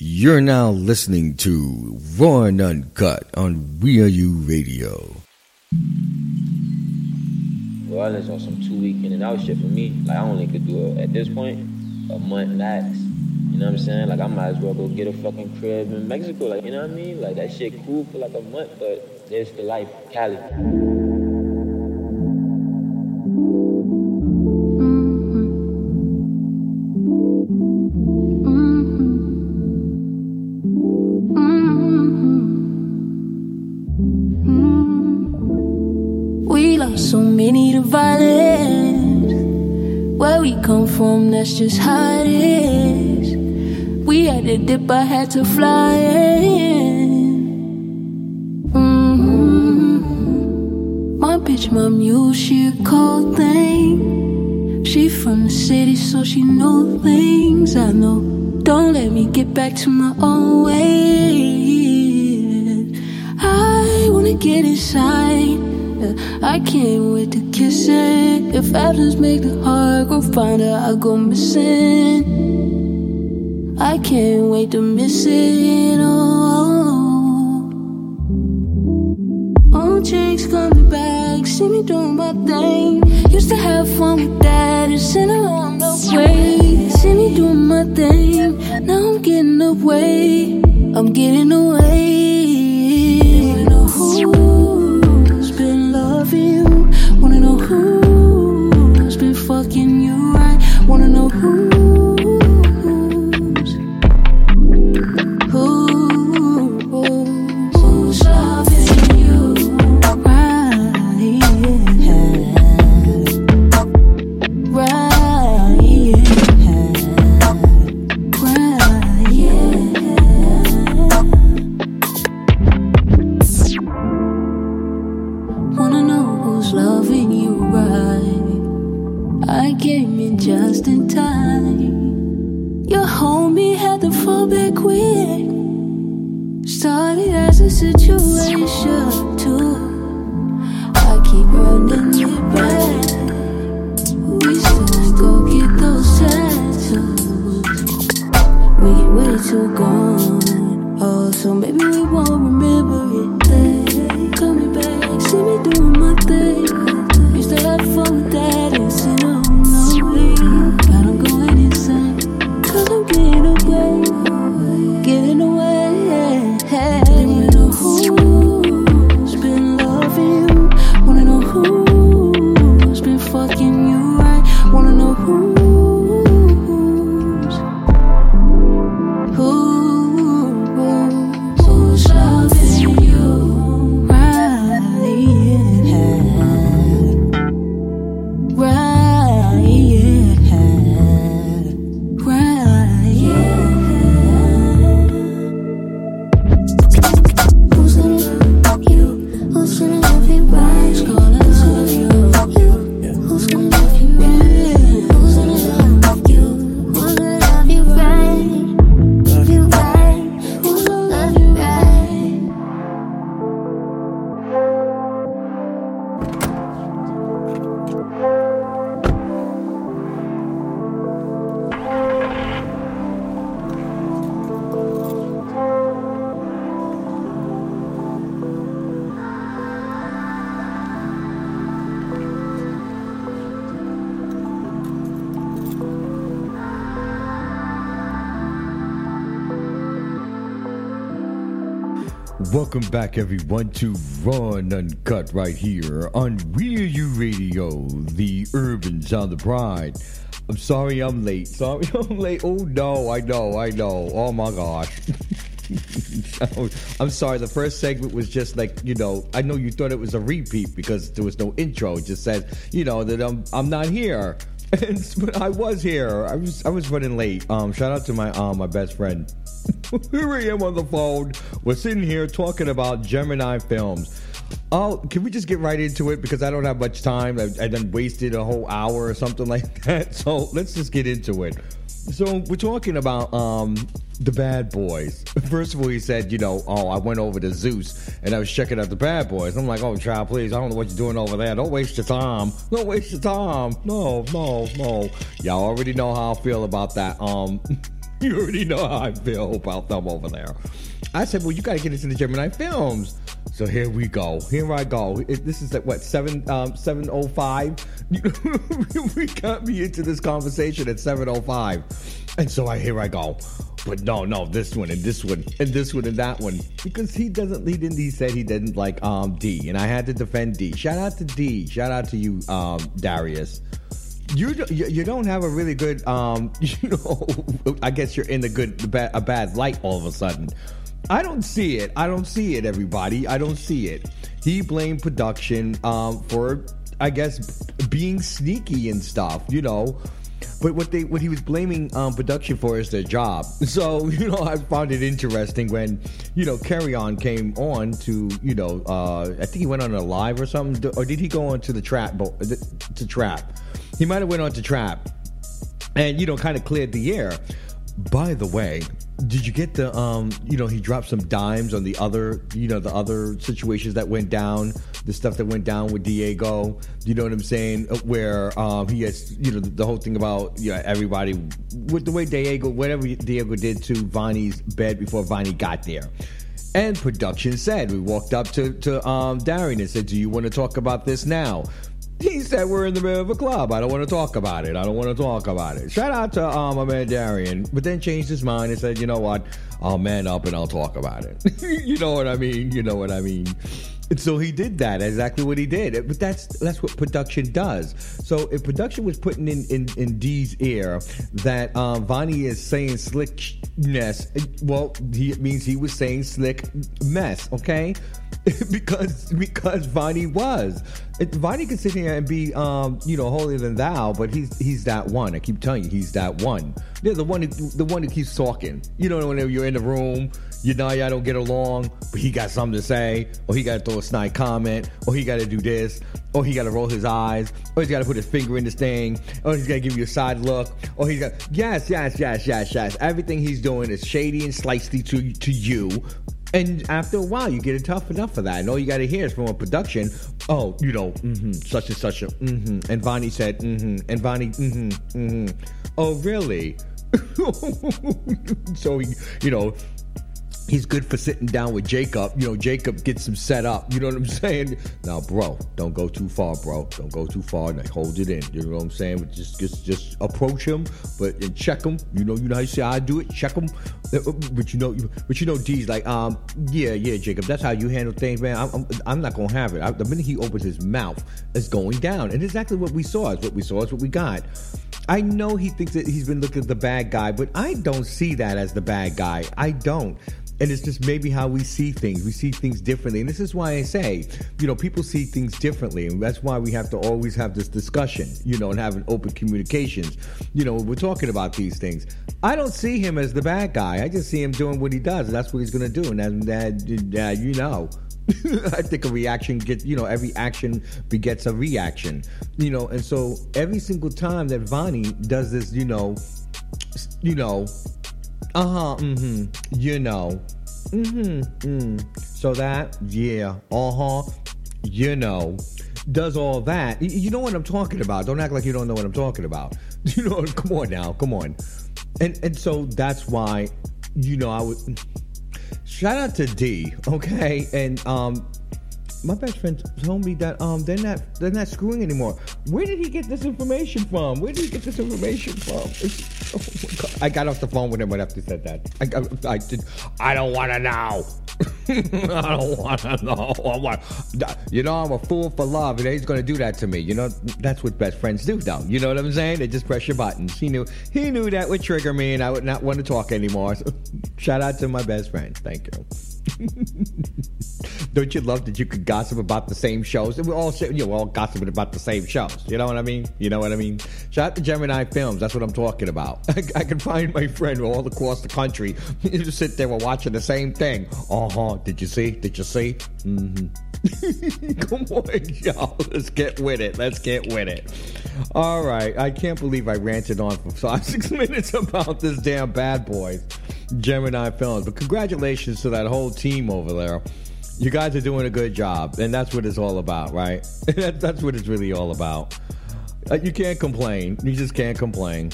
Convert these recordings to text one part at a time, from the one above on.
You're now listening to Raw and Uncut on We Are You Radio. Well, I on some two week in and out shit for me. Like I only could do it at this point a month max. You know what I'm saying? Like I might as well go get a fucking crib in Mexico. Like you know what I mean? Like that shit cool for like a month, but there's the life, Cali. From, that's just how it is. We had to dip, I had to fly in. Mhm. My bitch, my mule, she a cold thing. She from the city, so she know things I know. Don't let me get back to my own ways. I wanna get inside. I can't wait to kiss it. If apples make the heart grow fonder, I go missing. I can't wait to miss it. Oh, old chicks coming back, see me doing my thing. Used to have fun with that, it's in along the way. See me doing my thing, now I'm getting away. I'm getting away. In just in time. Your homie had to fall back quick. Started as a situation too. I keep running it back. We still go get those tattoos. We get way too gone. Oh, so maybe we won't remember it. Hey, coming back, see me doing my thing. Used to have fun with that Welcome back, everyone, to and Uncut right here on Real You Radio, the urban sound of pride. I'm sorry I'm late. Sorry I'm late. Oh, no, I know, I know. Oh, my gosh. I'm sorry. The first segment was just like, you know, I know you thought it was a repeat because there was no intro. It just said, you know, that I'm, I'm not here. And, but I was here. I was I was running late. Um, shout out to my um my best friend. Here I am on the phone. We're sitting here talking about Gemini Filmz. Oh, can we just get right into it because I don't have much time. I, I done wasted a whole hour or something like that. So let's just get into it. So we're talking about um the bad boys. First of all, he said, you know, oh, I went over to Zeus and I was checking out the bad boys. I'm like, oh, child, please, I don't know what you're doing over there. Don't waste your time. Don't waste your time. No, no, no. Y'all already know how I feel about that. Um, you already know how I feel about them over there. I said, well, you got to get into the Gemini Filmz. So here we go. Here I go. It, this is at what seven um, seven oh five. we got me into this conversation at seven oh five, and so I here I go. But no, no, this one and this one and this one and that one because he doesn't. He didn't. He said he didn't like um D, and I had to defend D. Shout out to D. Shout out to you, um, Darius. You, you don't have a really good um you know I guess you're in the good the bad, a bad light all of a sudden I don't see it. I don't see it, everybody. I don't see it. He blamed production um, for, I guess, being sneaky and stuff, you know. But what they what he was blaming um, production for is their job. So you know, I found it interesting when you know Carry On came on to you know uh, I think he went on a live or something, or did he go on to the trap to trap? He might have went on to trap, and you know, kind of cleared the air. By the way, did you get the um you know he dropped some dimes on the other you know the other situations that went down the stuff that went down with diego? You know what i'm saying? Where um he has you know the, the whole thing about you know everybody with the way diego whatever diego did to Vonnie's bed before Vonnie got there. And production said we walked up to to um Darian and said do you want to talk about this now he said we're in the middle of a club. I don't want to talk about it. I don't want to talk about it. Shout out to um, my man Darian, but then changed his mind and said, you know what? I'll man up and I'll talk about it. you know what I mean? You know what I mean? And so he did that, exactly what he did. But that's that's what production does. So if production was putting in in, in D's ear that um, Vonnie is saying slickness, well, he, it means he was saying slick mess. Okay, because because Vonnie was. It, Vonnie could sit here and be, um, you know, holier than thou, but he's he's that one. I keep telling you, he's that one. Yeah, the one, who, the one who keeps talking. You know, whenever you're in the room, you know, y'all don't get along, but he got something to say, or he got to throw a snide comment, or he got to do this, or he got to roll his eyes, or he's got to put his finger in this thing, or he's got to give you a side look, or he's got yes, yes, yes, yes, yes. Everything he's doing is shady and slicey to to you and after a while, you get it tough enough for that. And all you got to hear is from a production, oh, you know, mm-hmm, such and such a, mm-hmm. And Vonnie said, mm-hmm. And Vonnie, mm-hmm, mm-hmm. Oh, really? so, you know, he's good for sitting down with Jacob. You know, Jacob gets him set up. You know what I'm saying? Now, bro, don't go too far, bro. Don't go too far. Like, hold it in. You know what I'm saying? But just, just, just approach him, but and check him. You know, you know how you say I do it. Check him. Uh, uh, but you know, but you know, D's like, um, yeah, yeah, Jacob. That's how you handle things, man. I'm, I'm, I'm not gonna have it. I, the minute he opens his mouth, it's going down, and exactly what we saw is what we saw is what we got. I know he thinks that he's been looking at the bad guy, but I don't see that as the bad guy. I don't and it's just maybe how we see things. We see things differently, and this is why I say, you know, people see things differently, and that's why we have to always have this discussion, you know, and have an open communications. You know, we're talking about these things. I don't see him as the bad guy. I just see him doing what he does. That's what he's going to do, and that, that you know. I think a reaction gets, you know, every action begets a reaction, you know, and so every single time that Vonnie does this, you know, you know, uh huh. Mm-hmm. You know. Mm-hmm. Mm. So that, yeah. Uh huh. You know. Does all that. You know what I'm talking about. Don't act like you don't know what I'm talking about. You know, come on now. Come on. And and so that's why, you know, I would shout out to D, okay? And um my best friend told me that um they're not they're not screwing anymore. Where did he get this information from? Where did he get this information from? Oh I got off the phone with him right after he said that. I, I, I did. I don't want to know. I don't want to know. I you know, I'm a fool for love, and he's to do that to me. You know, that's what best friends do, though. You know what I'm saying? They just press your buttons. He knew. He knew that would trigger me, and I would not want to talk anymore. So, shout out to my best friend. Thank you. Don't you love that you could gossip about the same shows? And we're all you know, we're all gossiping about the same shows. You know what I mean? You know what I mean? Shout out to Gemini Filmz. That's what I'm talking about. I, I can find my friend all across the country. You just sit there and watching the same thing. Uh huh. Did you see? Did you see? Mm-hmm. Come on, y'all. Let's get with it. Let's get with it. All right. I can't believe I ranted on for five, six minutes about this damn bad boy, Gemini Filmz. But congratulations to that whole team over there. You guys are doing a good job, and that's what it's all about, right? that's what it's really all about. Uh, you can't complain. You just can't complain.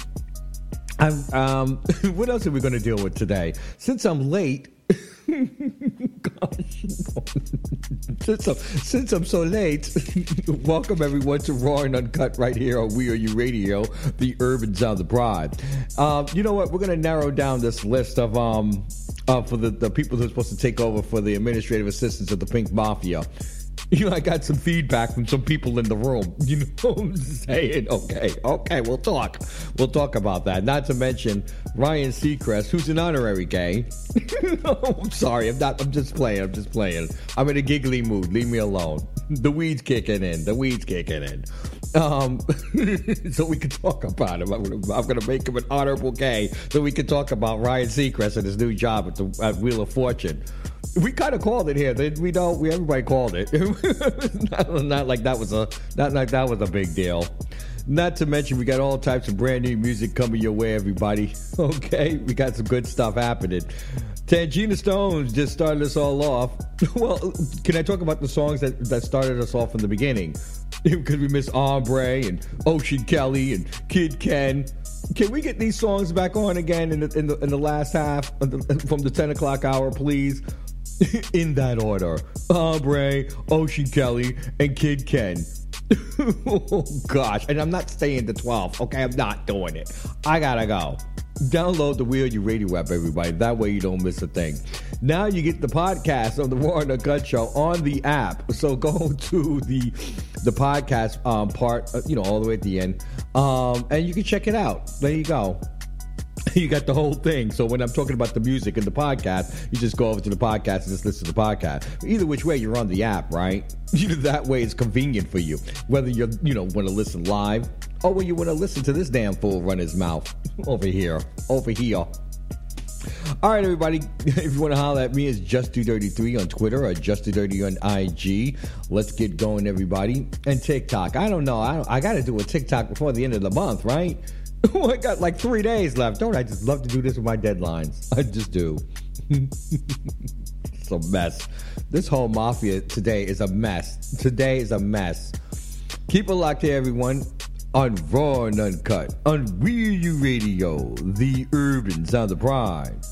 Um, what else are we going to deal with today? Since I'm late, since I'm, since I'm so late, welcome everyone to Raw and Uncut right here on We Are You Radio, the urban sound of pride. Um, you know what? We're going to narrow down this list of um, uh, for the, the people who are supposed to take over for the administrative assistants of the Pink Mafia. You know, I got some feedback from some people in the room. You know what I'm saying? Okay, okay, we'll talk. We'll talk about that. Not to mention Ryan Seacrest, who's an honorary gay. I'm sorry, I'm not. I'm just playing. I'm just playing. I'm in a giggly mood. Leave me alone. The weeds kicking in. The weeds kicking in. Um, so we can talk about him. I'm gonna, I'm gonna make him an honorable gay, so we can talk about Ryan Seacrest and his new job at the at Wheel of Fortune. We kind of called it here. We don't. We everybody called it. not, not like that was a not like that was a big deal. Not to mention, we got all types of brand new music coming your way, everybody. Okay, we got some good stuff happening. Tangina Stones just started us all off. Well, can I talk about the songs that, that started us off from the beginning? Because we miss Ambré and Ocean Kelly and Kidd Kenn. Can we get these songs back on again in the in the, in the last half the, from the ten o'clock hour, please? in that order: Ambré, Ocean Kelly, and Kidd Kenn. oh gosh, and I'm not staying to 12. Okay, I'm not doing it. I gotta go. Download the Wheel You Radio app, everybody. That way you don't miss a thing. Now you get the podcast of the Raw and Uncut Show on the app. So go to the the podcast um, part, uh, you know, all the way at the end, um, and you can check it out. There you go. you got the whole thing. So when I'm talking about the music and the podcast, you just go over to the podcast and just listen to the podcast. Either which way, you're on the app, right? You know, that way, it's convenient for you. Whether you're, you know, want to listen live or when you want to listen to this damn fool run his mouth over here, over here. All right, everybody. If you want to holler at me, it's just do dirty three on Twitter or just do dirty on IG. Let's get going, everybody. And TikTok. I don't know. I, I got to do a TikTok before the end of the month, right? I got like three days left. Don't I just love to do this with my deadlines? I just do. it's a mess. This whole mafia today is a mess. Today is a mess. Keep it locked here, everyone, on Raw and Uncut, on Real You Radio, the urban sound of pride.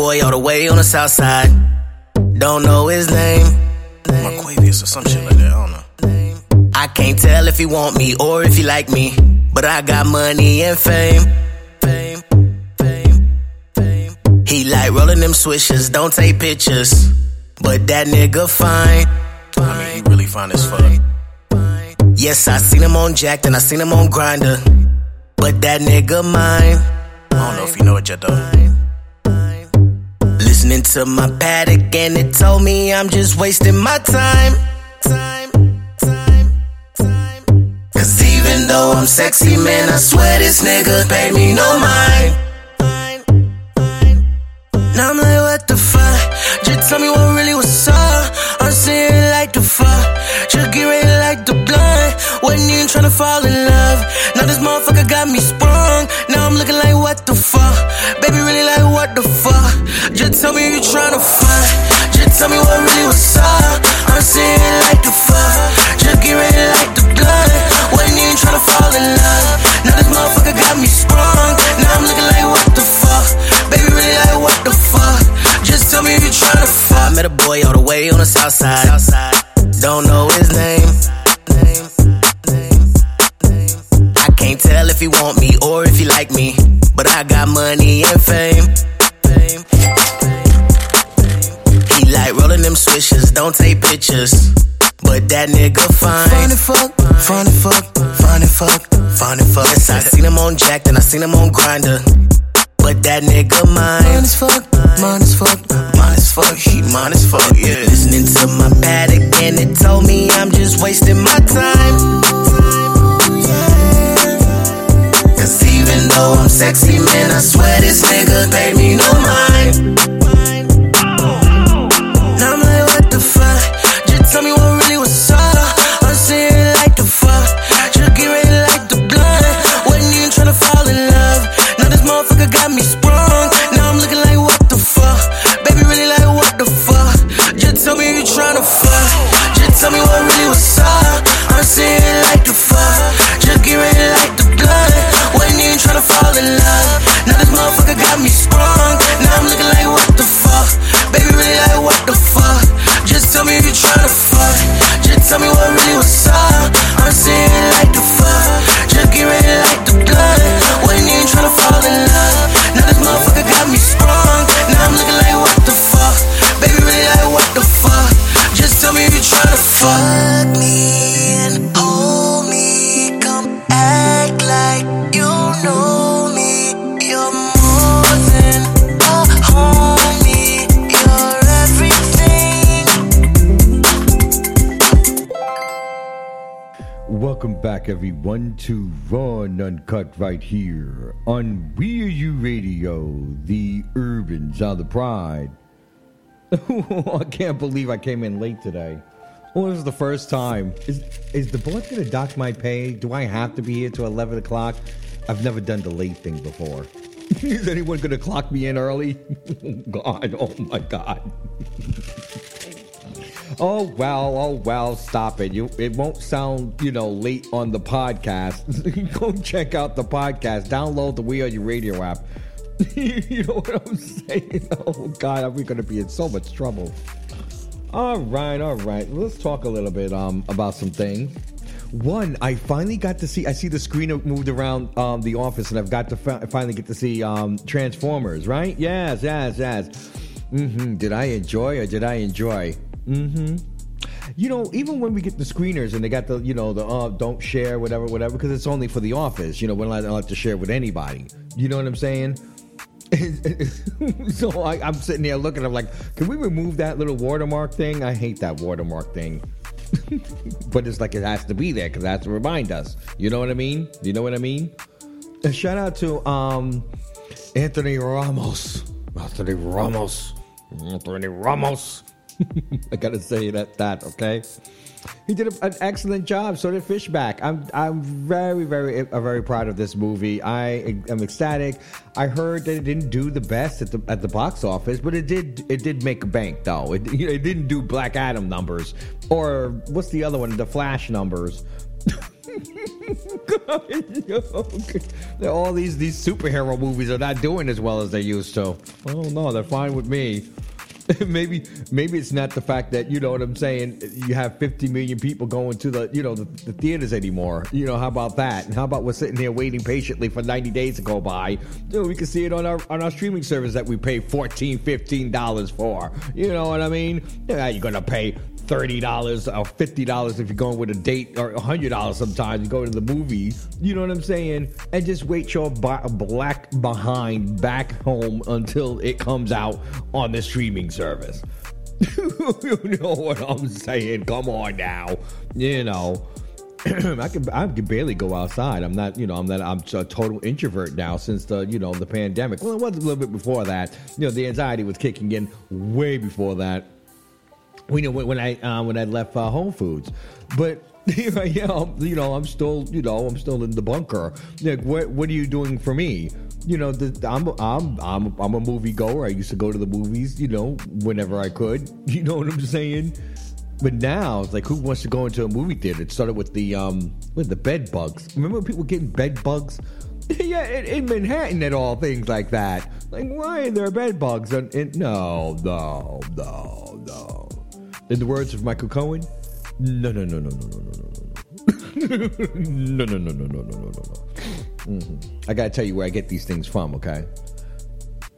Boy all the way on the south side. Don't know his name. Marquavius or some shit like that. I don't know. I can't tell if he want me or if he like me, but I got money and fame. Fame, fame, fame. He like rolling them swishers, don't take pictures, but that nigga fine. I mean, he really fine as fuck. Yes, I seen him on Jack'd and I seen him on Grindr, but that nigga mine. I don't know if you know it yet though. Listening to my paddock and it told me I'm just wasting my time. Time, time, time. Cause even though I'm sexy, man, I swear this nigga paid me no mind. Now I'm like, what the fuck? Just tell me what really was up. I'm saying like the fuck. Just get ready like the blunt. Wasn't even tryna fall in love. Now this motherfucker got me sprung. I'm looking like what the fuck? Baby, really like what the fuck? Just tell me you tryna fuck. Just tell me what really was up. I'm saying like the fuck. Just get ready like the blunt. Wasn't even tryna fall in love. Now this motherfucker got me sprung. Now I'm looking like what the fuck? Baby, really like what the fuck? Just tell me you tryna fuck. I met a boy all the way on the south side. Don't know his name. If he want me or if he like me, but I got money and fame. He like rolling them swishers, don't take pictures. But that nigga fine. Funny fuck, funny fuck, funny fuck, funny fuck. Yes, I seen him on Jack'd and I seen him on Grindr. But that nigga mine. Mine as fuck, mine as fuck, Mine as fuck, he mine as fuck, yeah. Listening to my paddock and it told me I'm just wasting my time. Even though I'm sexy, man, I swear this nigga paid me no mind. me. Everyone, to Raw and Uncut right here on We Are You Radio, the Urbans are the pride. Oh, I can't believe I came in late today. Well, this is the first time. Is is the boss going to dock my pay? Do I have to be here till 11 o'clock? I've never done the late thing before. is anyone going to clock me in early? God, oh my God. Oh well, oh well, stop it. You it won't sound, you know, late on the podcast. Go check out the podcast. Download the We Are Radio app. you know what I'm saying? Oh god, are we gonna be in so much trouble? All right, all right. Let's talk a little bit um about some things. One, I finally got to see. I see the screen moved around um, the office, and I've got to fi- finally get to see um, Transformers. Right? Yes, yes, yes. Mm-hmm. Did I enjoy or did I enjoy? Mm-hmm. You know, even when we get the screeners and they got the, you know, the uh, don't share, whatever, whatever, because it's only for the office. You know, we're not allowed to share with anybody. You know what I'm saying? so I, I'm sitting there looking. I'm like, can we remove that little watermark thing? I hate that watermark thing. but it's like it has to be there because that's to remind us. You know what I mean? You know what I mean? A shout out to um, Anthony Ramos. Anthony Ramos. Anthony Ramos. I gotta say that that okay. He did a, an excellent job. So did Fishback. I'm I'm very very uh, very proud of this movie. I am ecstatic. I heard that it didn't do the best at the at the box office, but it did it did make a bank though. It it didn't do Black Adam numbers or what's the other one? The Flash numbers. all these these superhero movies are not doing as well as they used to. Oh no, they're fine with me. maybe maybe it's not the fact that you know what I'm saying. You have 50 million people going to the you know the, the, theaters anymore. You know how about that? And how about we're sitting here waiting patiently for 90 days to go by? Know, we can see it on our on our streaming service that we pay 14 15 dollars for. You know what I mean? Yeah, you're gonna pay thirty dollars or fifty dollars if you're going with a date, or hundred dollars sometimes. You go to the movies, you know what I'm saying, and just wait your black behind back home until it comes out on the streaming service. you know what I'm saying? Come on now, you know. I can I can barely go outside. I'm not, you know, I'm not. I'm a total introvert now since the, you know, the pandemic. Well, it was a little bit before that. You know, the anxiety was kicking in way before that you know when I uh, when I left uh, Whole Foods, but yeah, you know I'm still you know I'm still in the bunker. Like what what are you doing for me? You know the, I'm I'm I'm I'm a movie goer. I used to go to the movies, you know, whenever I could. You know what I'm saying? But now it's like who wants to go into a movie theater? It started with the um with the bed bugs. Remember people getting bed bugs? yeah, in, in, Manhattan and all things like that. Like why are there bed bugs? And, and no, no, no, no. In the words of Michael Cohen, no, no, no, no, no, no, no, no, no, no, no, no, no, no, no, no, no, no. Mm-hmm. I gotta tell you where I get these things from, okay?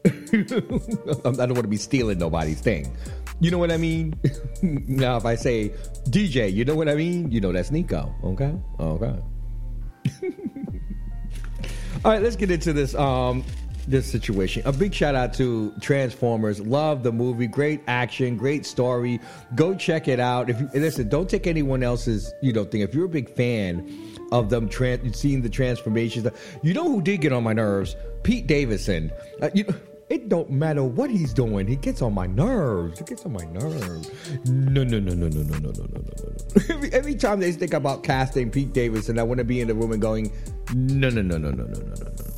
I don't want to be stealing nobody's thing. You know what I mean? now, if I say DJ, you know what I mean? You know that's Nico, okay? Okay. All right, let's get into this. Um, this situation. A big shout out to Transformers. Love the movie. Great action, great story. Go check it out. If you listen, don't take anyone else's you know thing. If you're a big fan of them trans, seeing the transformations, you know who did get on my nerves? Pete Davidson. Uh, you it don't matter what he's doing. He gets on my nerves. He gets on my nerves. No, no, no, no, no, no, no, no, no, no, no. every, time they think about casting Pete Davidson, I want to be in the room and going, no, no, no, no, no, no, no, no, no.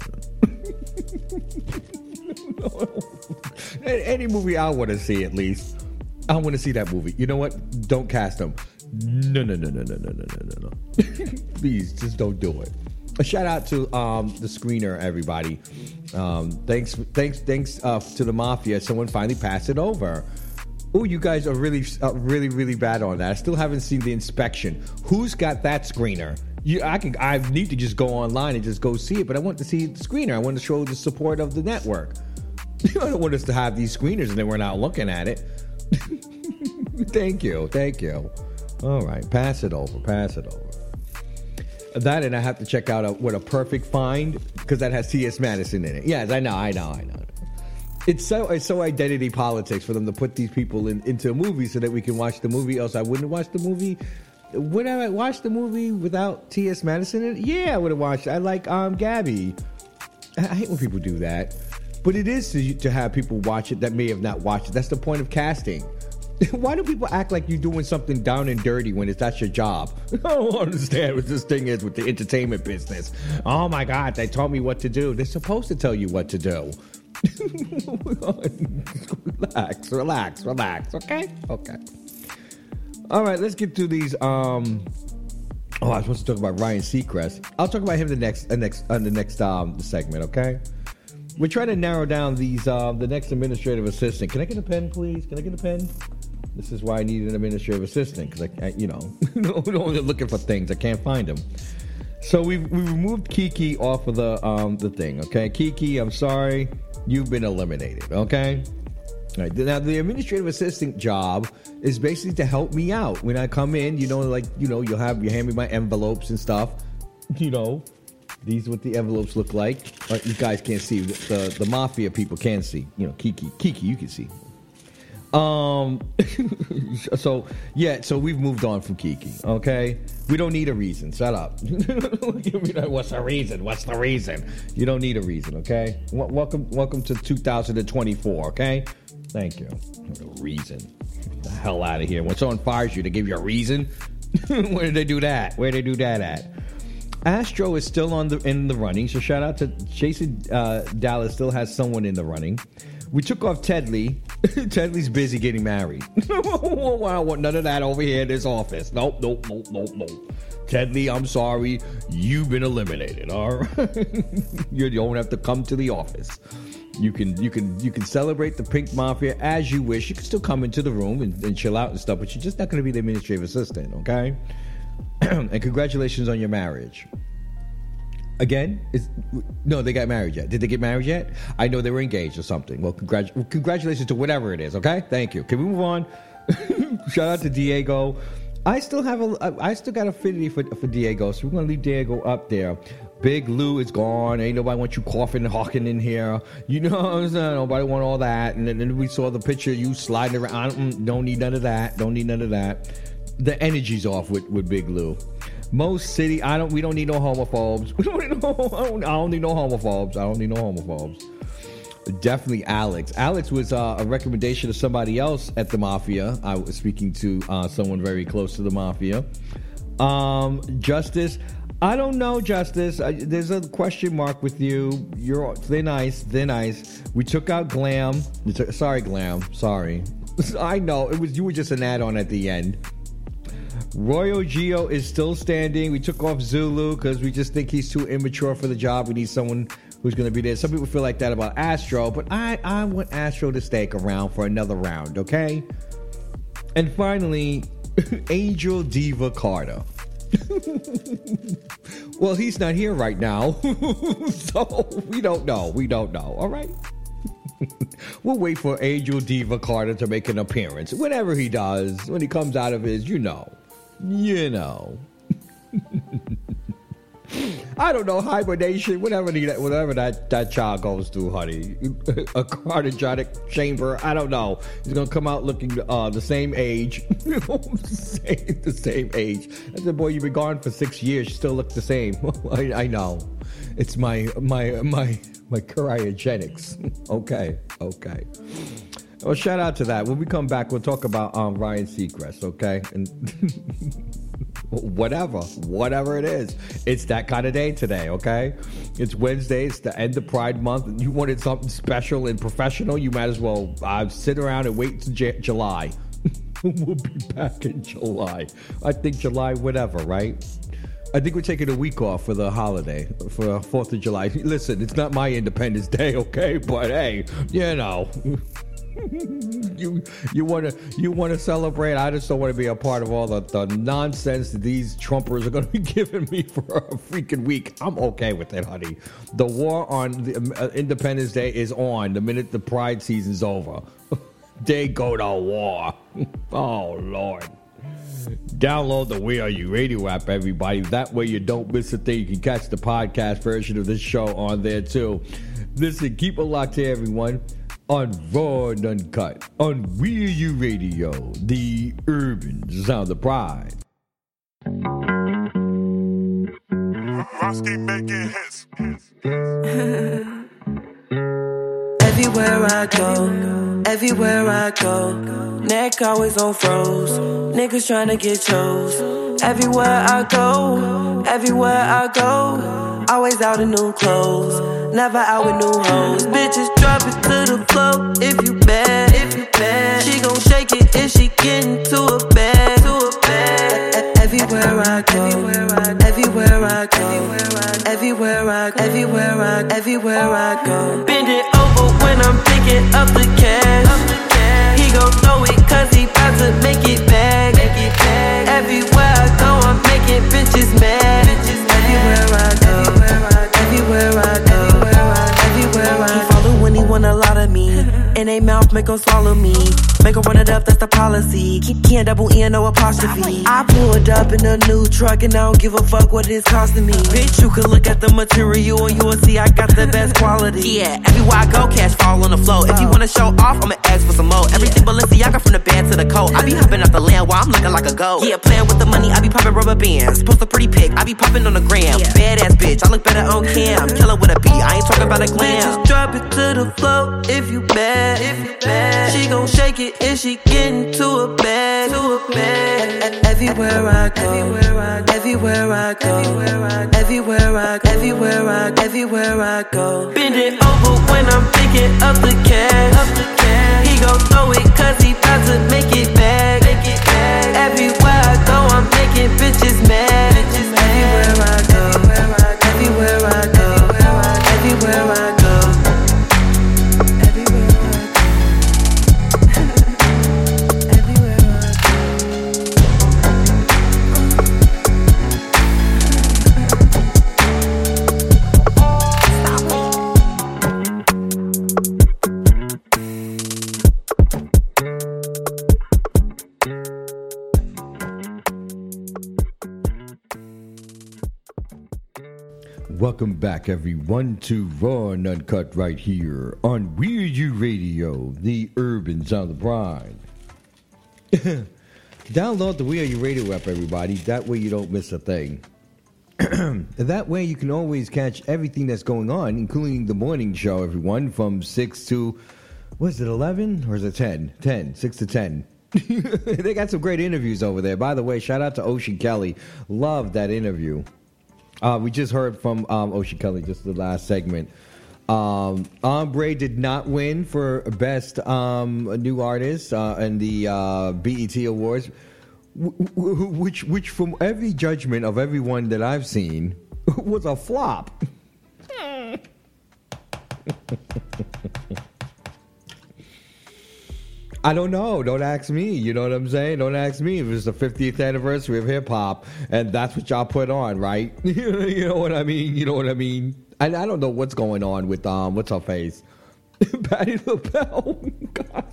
Any movie I want to see, at least. I want to see that movie. You know what? Don't cast him. No, no, no, no, no, no, no, no, no. Please, just don't do it. A shout out to um, the screener, everybody. Um, thanks, thanks, thanks uh, to the mafia. Someone finally passed it over. Oh, you guys are really, uh, really, really bad on that. I still haven't seen the inspection. Who's got that screener? You, I can. I need to just go online and just go see it, but I want to see the screener. I want to show the support of the network. I don't want us to have these screeners and then we're not looking at it. thank you, thank you. All right, pass it over, pass it over. That and I have to check out a, what a perfect find because that has T.S. Madison in it. Yes, I know, I know, I know. It's so it's so identity politics for them to put these people in, into a movie so that we can watch the movie. Else, I wouldn't watch the movie would I watch the movie without T.S. Madison in it? Yeah, I would have watched it. I like um, Gabby. I I hate when people do that. But it is to, to have people watch it that may have not watched it. That's the point of casting. Why do people act like you're doing something down and dirty when it's that's your job? I don't understand what this thing is with the entertainment business. Oh my God, they told me what to do. They're supposed to tell you what to do. relax, relax, relax. Okay, okay. All right, let's get to these. Um, oh, I was supposed to talk about Ryan Seacrest. I'll talk about him the next, uh, next, on the next um segment. Okay. We're trying to narrow down these. Um, the next administrative assistant. Can I get a pen, please? Can I get a pen? This is why I need an administrative assistant because I, I, you know, only looking for things I can't find them. So we we removed Kiki off of the um the thing. Okay, Kiki, I'm sorry, you've been eliminated. Okay. All right. Now the administrative assistant job is basically to help me out when I come in. You know, like you know, you'll have you hand me my envelopes and stuff. You know, these what the envelopes look like. Uh, you guys can't see. The the mafia people can see. You know, Kiki, Kiki, you can see. Um. so yeah. So we've moved on from Kiki. Okay. We don't need a reason. Shut up. What's the reason? What's the reason? You don't need a reason. Okay. W- welcome. Welcome to 2024. Okay. Thank you. Reason. Get the hell out of here. When someone fires you, they give you a reason. Where did they do that? Where did they do that at? Astro is still on the in the running, so shout out to Jason uh, Dallas. Still has someone in the running. We took off Tedley. Tedley's busy getting married. I want none of that over here in this office. Nope, nope, nope, nope, nope. Tedley, I'm sorry, you've been eliminated. All right, you don't have to come to the office. You can you can you can celebrate the Pink Mafia as you wish. You can still come into the room and, and chill out and stuff, but you're just not going to be the administrative assistant, okay? and congratulations on your marriage. Again, is no, they got married yet. Did they get married yet? I know they were engaged or something. Well, congrat- congratulations to whatever it is. Okay, thank you. Can we move on? Shout out to Diego. I still have a, I still got affinity for for Diego, so we're gonna leave Diego up there. Big Lou is gone. Ain't nobody want you coughing and hawking in here. You know what I'm saying? Nobody want all that. And then, then we saw the picture you sliding around. Don't need none of that. Don't need none of that. The energy's off with, with Big Lou. Most city, I don't. We don't need no homophobes. We don't need no. I don't, I don't need no homophobes. I don't need no homophobes. Definitely Alex. Alex was uh, a recommendation of somebody else at the Mafia. I was speaking to uh, someone very close to the Mafia. Um, Justice. I don't know, Justice. I, there's a question mark with you. You're thin ice, thin ice. We took out Glam. Took- sorry, Glam. Sorry. I know it was you were just an add-on at the end. Royal Geo is still standing. We took off Zulu because we just think he's too immature for the job. We need someone who's going to be there. Some people feel like that about Astro, but I, I want Astro to stick around for another round, okay? And finally, Angel Diva Carter. well, he's not here right now, so we don't know. We don't know, all right? we'll wait for Angel Diva Carter to make an appearance. Whenever he does, when he comes out of his, you know. You know. I don't know, hibernation, whatever whatever that, that child goes through, honey. A cardiogenic chamber, I don't know. He's gonna come out looking uh, the same age. The same age. I said, boy, you've been gone for six years, you still look the same. I, I know. It's my my my my cryogenics. okay, okay. Well, shout out to that. When we come back, we'll talk about um, Ryan Seacrest, okay? And whatever, whatever it is, it's that kind of day today, okay? It's Wednesday, it's the end of Pride Month, you wanted something special and professional, you might as well uh, sit around and wait till J- July. we'll be back in July. I think July, whatever, right? I think we're taking a week off for the holiday, for Fourth of July. Listen, it's not my Independence Day, okay? But hey, you know, you you want to you want to celebrate. I just don't want to be a part of all the, the nonsense these Trumpers are going to be giving me for a freaking week. I'm okay with it, honey. The war on the, uh, Independence Day is on the minute the Pride season's over. they go to war. oh Lord. Download the We Are You Radio app, everybody. That way you don't miss a thing. You can catch the podcast version of this show on there too. Listen, keep it locked here, everyone, on Raw and Uncut on Wheel U Radio, the urban sound of pride. everywhere I go, everywhere I go, neck always on froze. Niggas tryna get chose. Everywhere I go, everywhere I go, always out in new clothes never out with new hoes. Bitches drop it to the floor if you bad, if you bad. She gon' shake it if she get to a bag, to a bag. Everywhere I go, everywhere I go, everywhere I, everywhere I, everywhere I go. Bend it over when I'm picking up the cash. He gon' throw it cause Mouth, make 'em swallow me. Make Make 'em run it up, that's the policy. Can't double E, no apostrophe. Oh, I pulled up in a new truck and I don't give a fuck what it's costing me. Bitch, you can look at the material and you will see I got the best quality. Yeah, everywhere I go, cash fall on the floor. If you uh. wanna show off, I'ma ask for some more. Everything Balenciaga from the bed to the coat. I be hopping off the land while I'm looking like a goat. Yeah, playing with the money, I be popping rubber bands. Post a pretty pic, I be popping on the gram. Badass bitch, I look better on cam. Killer with a beat, I ain't talking about a glam. Just drop it to the floor if you bad. If she gon' shake it if she get into a bed. To a bag. Everywhere I go, everywhere I, go, everywhere I go, everywhere I, I, everywhere I go. Bend it over when I'm picking up the cash. He gon' throw it cause he bout to make it back. Everywhere I go, I'm making bitches mad. Everywhere I go, Welcome back, everyone, to Raw and Uncut right here on Weird You Radio, the urban sound of the bride. Download the Weird You Radio app, everybody. That way you don't miss a thing. that way you can always catch everything that's going on, including the morning show, everyone, from 6 to, was it 11 or is it 10? 10, 6 to 10. they got some great interviews over there. By the way, shout out to Ocean Kelly. Love that interview. Uh, we just heard from um, Ocean Kelly, just the last segment. Um, Ambré did not win for best um, new artist uh, in the uh, BET Awards, which, which, from every judgment of everyone that I've seen, was a flop. I don't know. Don't ask me. You know what I'm saying? Don't ask me. It was the 50th anniversary of hip hop, and that's what y'all put on, right? you know what I mean? You know what I mean? And I don't know what's going on with um, what's her face, Patti LaBelle. Gosh,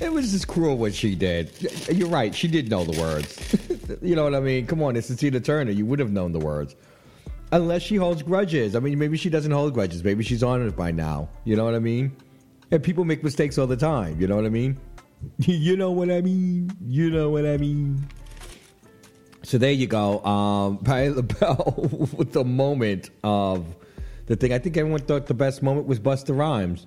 it was just cruel what she did. You're right. She did know the words. you know what I mean? Come on, it's Tina Turner. You would have known the words. Unless she holds grudges. I mean, maybe she doesn't hold grudges. Maybe she's on it by now. You know what I mean? And people make mistakes all the time. You know what I mean? you know what I mean? You know what I mean? So there you go. Um, Patti LaBelle with the moment of the thing. I think everyone thought the best moment was Busta Rhymes.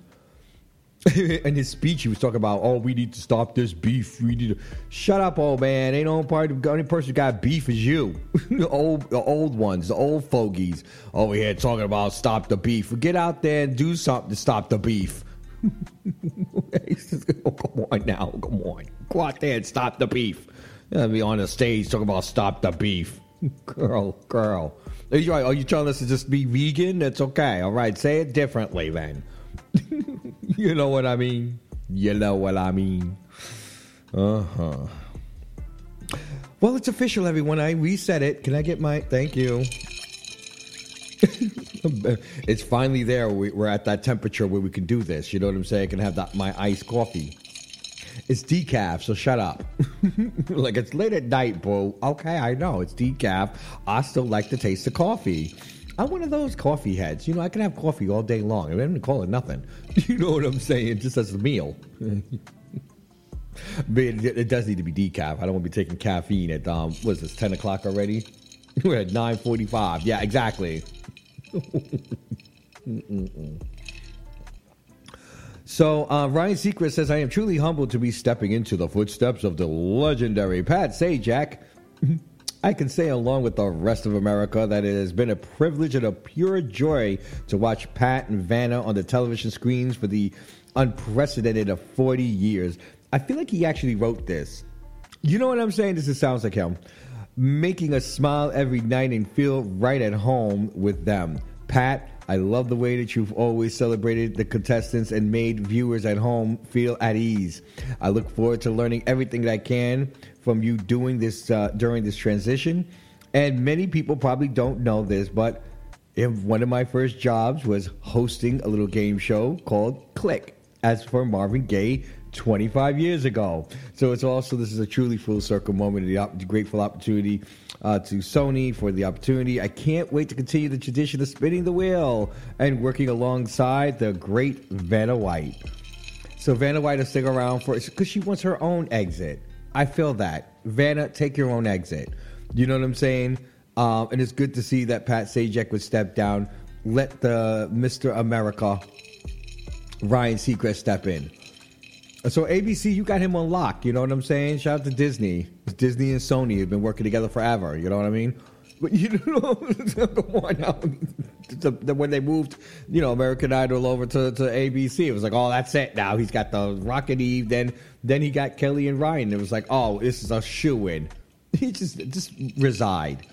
In his speech, he was talking about, "Oh, we need to stop this beef. We need to shut up, old man. Ain't no part. The only person who got beef is you. the old, the old ones, the old fogies over here talking about stop the beef. Get out there and do something to stop the beef." Oh, come on now, come on. Go out there and stop the beef. I'll be on the stage talking about stop the beef. Girl, girl. Are you, are you telling us to just be vegan? That's okay. All right, say it differently then. you know what I mean? You know what I mean? Uh huh. Well, it's official, everyone. I reset it. Can I get my. Thank you. it's finally there. We, are at that temperature where we can do this. You know what I'm saying? I can have that, my iced coffee. It's decaf, so shut up. like it's late at night, bro. Okay, I know it's decaf. I still like to taste the coffee. I'm one of those coffee heads. You know, I can have coffee all day long. I don't call it nothing. You know what I'm saying? Just as a meal. but it, it, does need to be decaf. I don't want to be taking caffeine at um, what is this, ten o'clock already? We're at 9:45. Yeah, exactly. so uh, Ryan Seacrest says, "I am truly humbled to be stepping into the footsteps of the legendary Pat Sajak." I can say, along with the rest of America, that it has been a privilege and a pure joy to watch Pat and Vanna on the television screens for the unprecedented of 40 years. I feel like he actually wrote this. You know what I'm saying? This is, sounds like him. Making us smile every night and feel right at home with them. Pat, I love the way that you've always celebrated the contestants and made viewers at home feel at ease. I look forward to learning everything that I can from you doing this uh, during this transition. And many people probably don't know this, but one of my first jobs was hosting a little game show called Click, as for Merv Griffin 25 years ago. So it's also this is a truly full circle moment. The, op- the grateful opportunity uh, to Sony for the opportunity. I can't wait to continue the tradition of spinning the wheel and working alongside the great Vanna White. So Vanna White will stick around for because she wants her own exit. I feel that. Vanna, take your own exit. You know what I'm saying? Um, and it's good to see that Pat Sajak would step down. Let the Mr. America, Ryan Seacrest, step in. So ABC, you got him on lock. You know what I'm saying? Shout out to Disney. Disney and Sony have been working together forever. You know what I mean? But you know, come on now. when they moved, you know, American Idol over to, to ABC, it was like, oh, that's it. Now he's got the Rockin' Eve. Then then he got Kelly and Ryan. It was like, oh, this is a shoe in. He just just reside.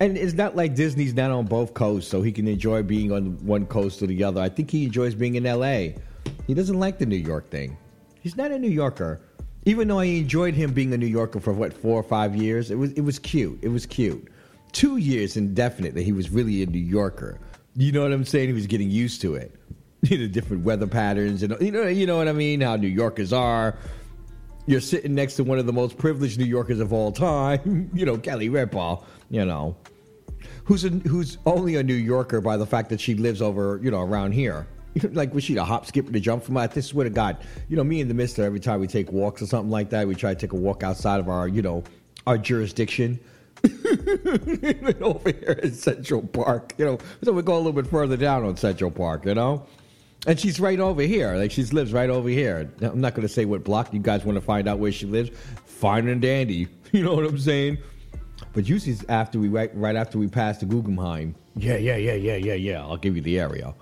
And it's not like Disney's not on both coasts, so he can enjoy being on one coast or the other. I think he enjoys being in LA. He doesn't like the New York thing. He's not a New Yorker. Even though I enjoyed him being a New Yorker for what four or five years, it was it was cute. It was cute. Two years indefinitely, he was really a New Yorker. You know what I'm saying? He was getting used to it. You the different weather patterns and you know you know what I mean. How New Yorkers are. You're sitting next to one of the most privileged New Yorkers of all time. you know Kelly Ripa. You know who's a, who's only a New Yorker by the fact that she lives over you know around here. like was she a hop, skip, and jump from my? This swear to God, you know me and the Mister. Every time we take walks or something like that, we try to take a walk outside of our you know our jurisdiction. over here in Central Park, you know, so we go a little bit further down on Central Park, you know. And she's right over here. Like she lives right over here. I'm not going to say what block. You guys want to find out where she lives? Fine and dandy. You know what I'm saying? But usually after we right right after we pass the Guggenheim. Yeah, yeah, yeah, yeah, yeah, yeah. I'll give you the area.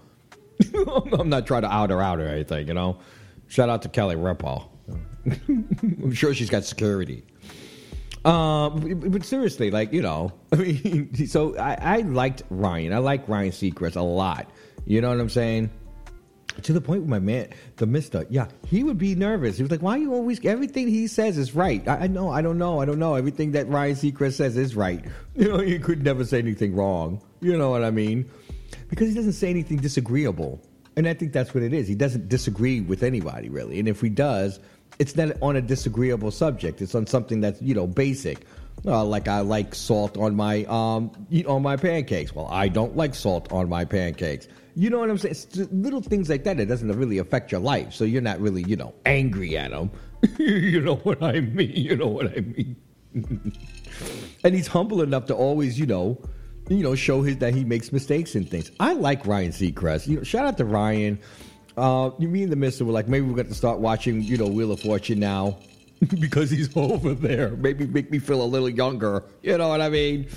I'm not trying to out her out or anything, you know. Shout out to Kelly Ripa. I'm sure she's got security. Um, but seriously, like you know, I mean, so I, I liked Ryan. I like Ryan Seacrest a lot. You know what I'm saying? To the point where my man, the Mister, yeah, he would be nervous. He was like, "Why are you always everything he says is right?" I, I know, I don't know, I don't know. Everything that Ryan Seacrest says is right. You know, you could never say anything wrong. You know what I mean? Because he doesn't say anything disagreeable. And I think that's what it is. He doesn't disagree with anybody really. And if he does, it's not on a disagreeable subject. It's on something that's you know basic. Uh, like I like salt on my um on my pancakes. Well, I don't like salt on my pancakes. You know what I'm saying? It's little things like that. It doesn't really affect your life, so you're not really you know angry at him. you know what I mean? You know what I mean? and he's humble enough to always you know you know, show his that he makes mistakes and things. I like Ryan Seacrest. You know, shout out to Ryan. Uh, you mean the Mister were like maybe we got to start watching, you know, Wheel of Fortune now because he's over there. Maybe make me feel a little younger. You know what I mean?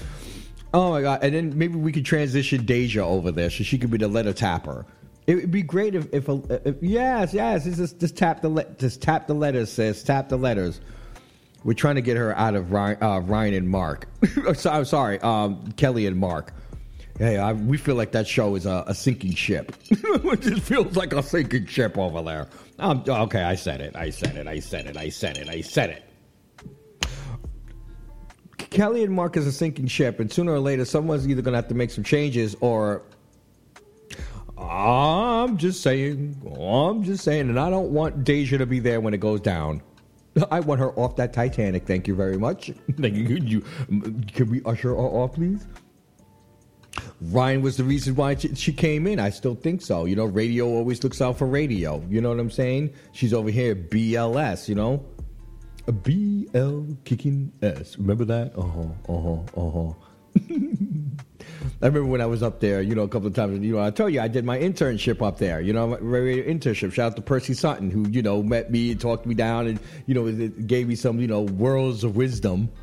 Oh my god! And then maybe we could transition Deja over there so she could be the letter tapper. It would be great if, if, a, if yes, yes, just just tap the le- just tap the letters, sis. Tap the letters. We're trying to get her out of Ryan, uh, Ryan and Mark. so, I'm sorry, um, Kelly and Mark. Hey, I, we feel like that show is a, a sinking ship. it just feels like a sinking ship over there. Um, okay, I said it. I said it. I said it. I said it. I said it. Kelly and Mark is a sinking ship, and sooner or later, someone's either going to have to make some changes or. I'm just saying. I'm just saying, and I don't want Deja to be there when it goes down. I want her off that Titanic. Thank you very much. Thank you. you. Can we usher her off, please? Ryan was the reason why she came in. I still think so. You know, radio always looks out for radio. You know what I'm saying? She's over here, BLS, you know? A BL kicking S. Remember that? Uh huh, uh huh, uh huh. I remember when I was up there, you know, a couple of times. You know, I told you I did my internship up there. You know, my radio internship. Shout out to Percy Sutton, who you know met me and talked me down, and you know, gave me some you know worlds of wisdom.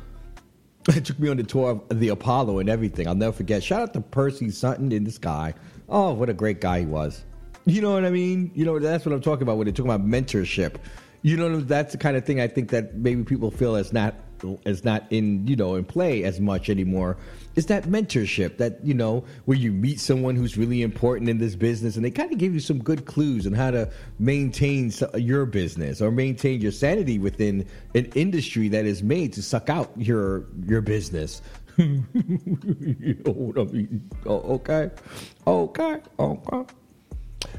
It took me on the tour of the Apollo and everything. I'll never forget. Shout out to Percy Sutton in this guy. Oh, what a great guy he was. You know what I mean? You know, that's what I'm talking about when they talk about mentorship. You know, that's the kind of thing I think that maybe people feel is not is not in you know in play as much anymore. Is that mentorship that you know where you meet someone who's really important in this business and they kind of give you some good clues on how to maintain your business or maintain your sanity within an industry that is made to suck out your your business. you know I mean? Oh, okay, okay, okay.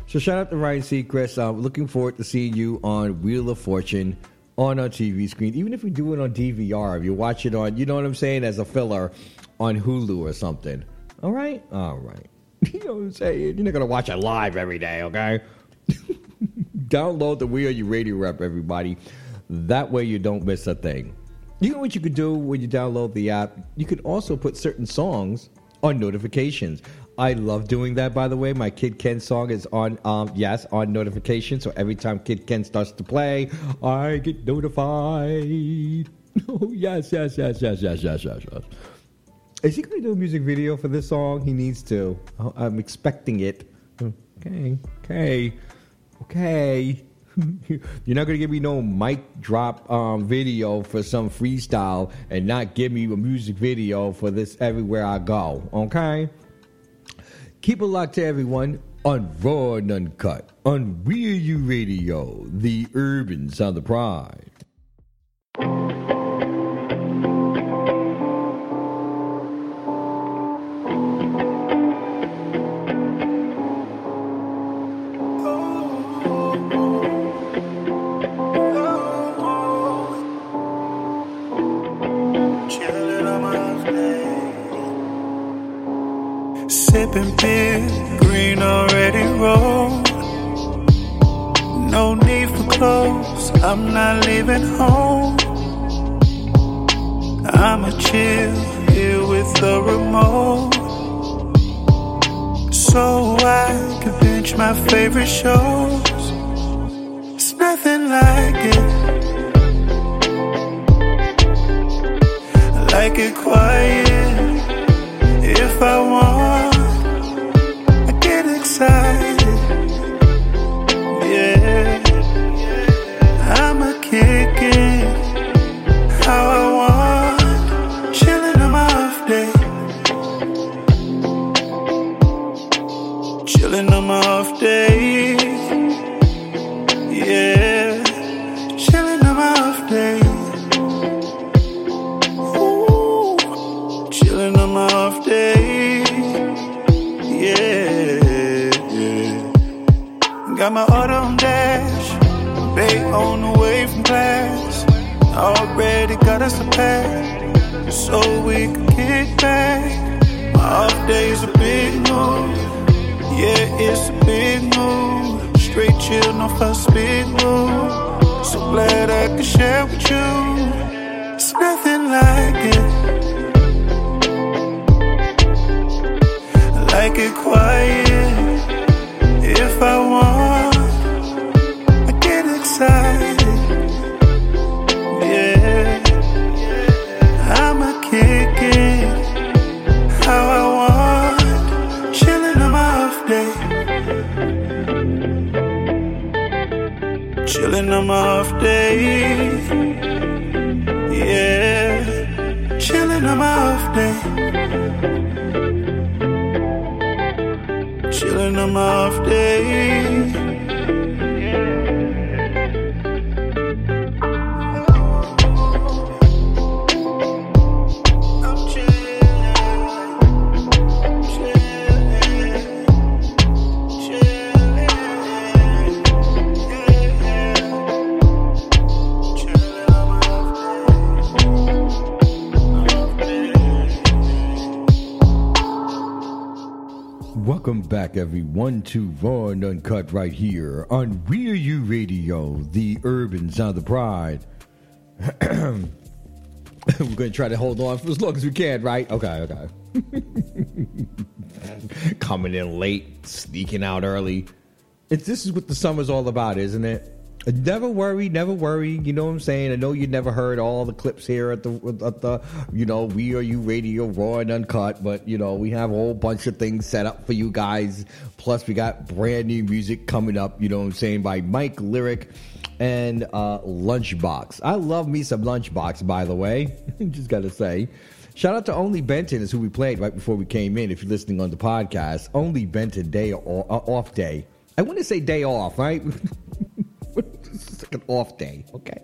So shout out to Ryan Seacrest. I'm looking forward to seeing you on Wheel of Fortune on our TV screen. Even if we do it on DVR, if you watch it on, you know what I'm saying, as a filler on Hulu or something. All right? All right. You know what I'm saying? You're not going to watch it live every day, okay? Download the We Are You Radio Rep, everybody. That way you don't miss a thing. You know what you could do when you download the app? You could also put certain songs on notifications. I love doing that. By the way, my Kidd Kenn song is on. Um, yes, on notification. So every time Kidd Kenn starts to play, I get notified. Oh yes, yes, yes, yes, yes, yes, yes, yes. Is he going to do a music video for this song? He needs to. Oh, I'm expecting it. Okay, okay, okay. You're not gonna give me no mic drop um, video for some freestyle and not give me a music video for this everywhere I go. Okay? Keep it locked to everyone on Raw and Uncut on Real U Radio, the urban sound of pride. Sipping beer, green already rolled. No need for clothes, I'm not leaving home. I'ma chill here with the remote. So I can binge my favorite shows. It's nothing like it. Like it quiet if I want inside right here on Real U Radio, the urban sound of the pride. We're going to try to hold on for as long as we can, right? Okay, okay. Coming in late, sneaking out early. It's this is what the summer's all about, isn't it? Never worry, never worry. You know what I'm saying? I know you never heard all the clips here at the at the you know we are you radio raw and uncut, but you know we have a whole bunch of things set up for you guys. Plus we got brand new music coming up. You know what I'm saying by Mike Lyric and uh, Lunchbox. I love me some Lunchbox, by the way. Just gotta say. Shout out to OnlyBenton is who we played right before we came in. If you're listening on the podcast, OnlyBenton day off day. I want to say day off, right? an off day. Okay.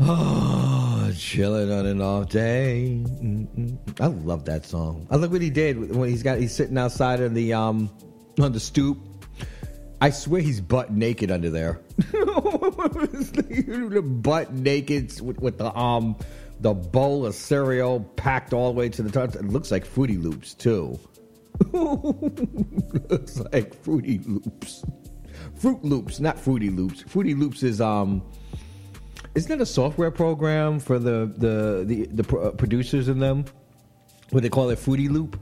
Oh, chilling on an off day. Mm-mm. I love that song. I love what he did when he's got he's sitting outside on the um on the stoop. I swear he's butt naked under there. butt naked with, with the um the bowl of cereal packed all the way to the top. It looks like Fruity Loops too. looks like Fruity Loops. Fruit Loops, not Fruity Loops. Fruity Loops is um, isn't that a software program for the the the, the uh, producers in them? What they call it, Fruity Loop?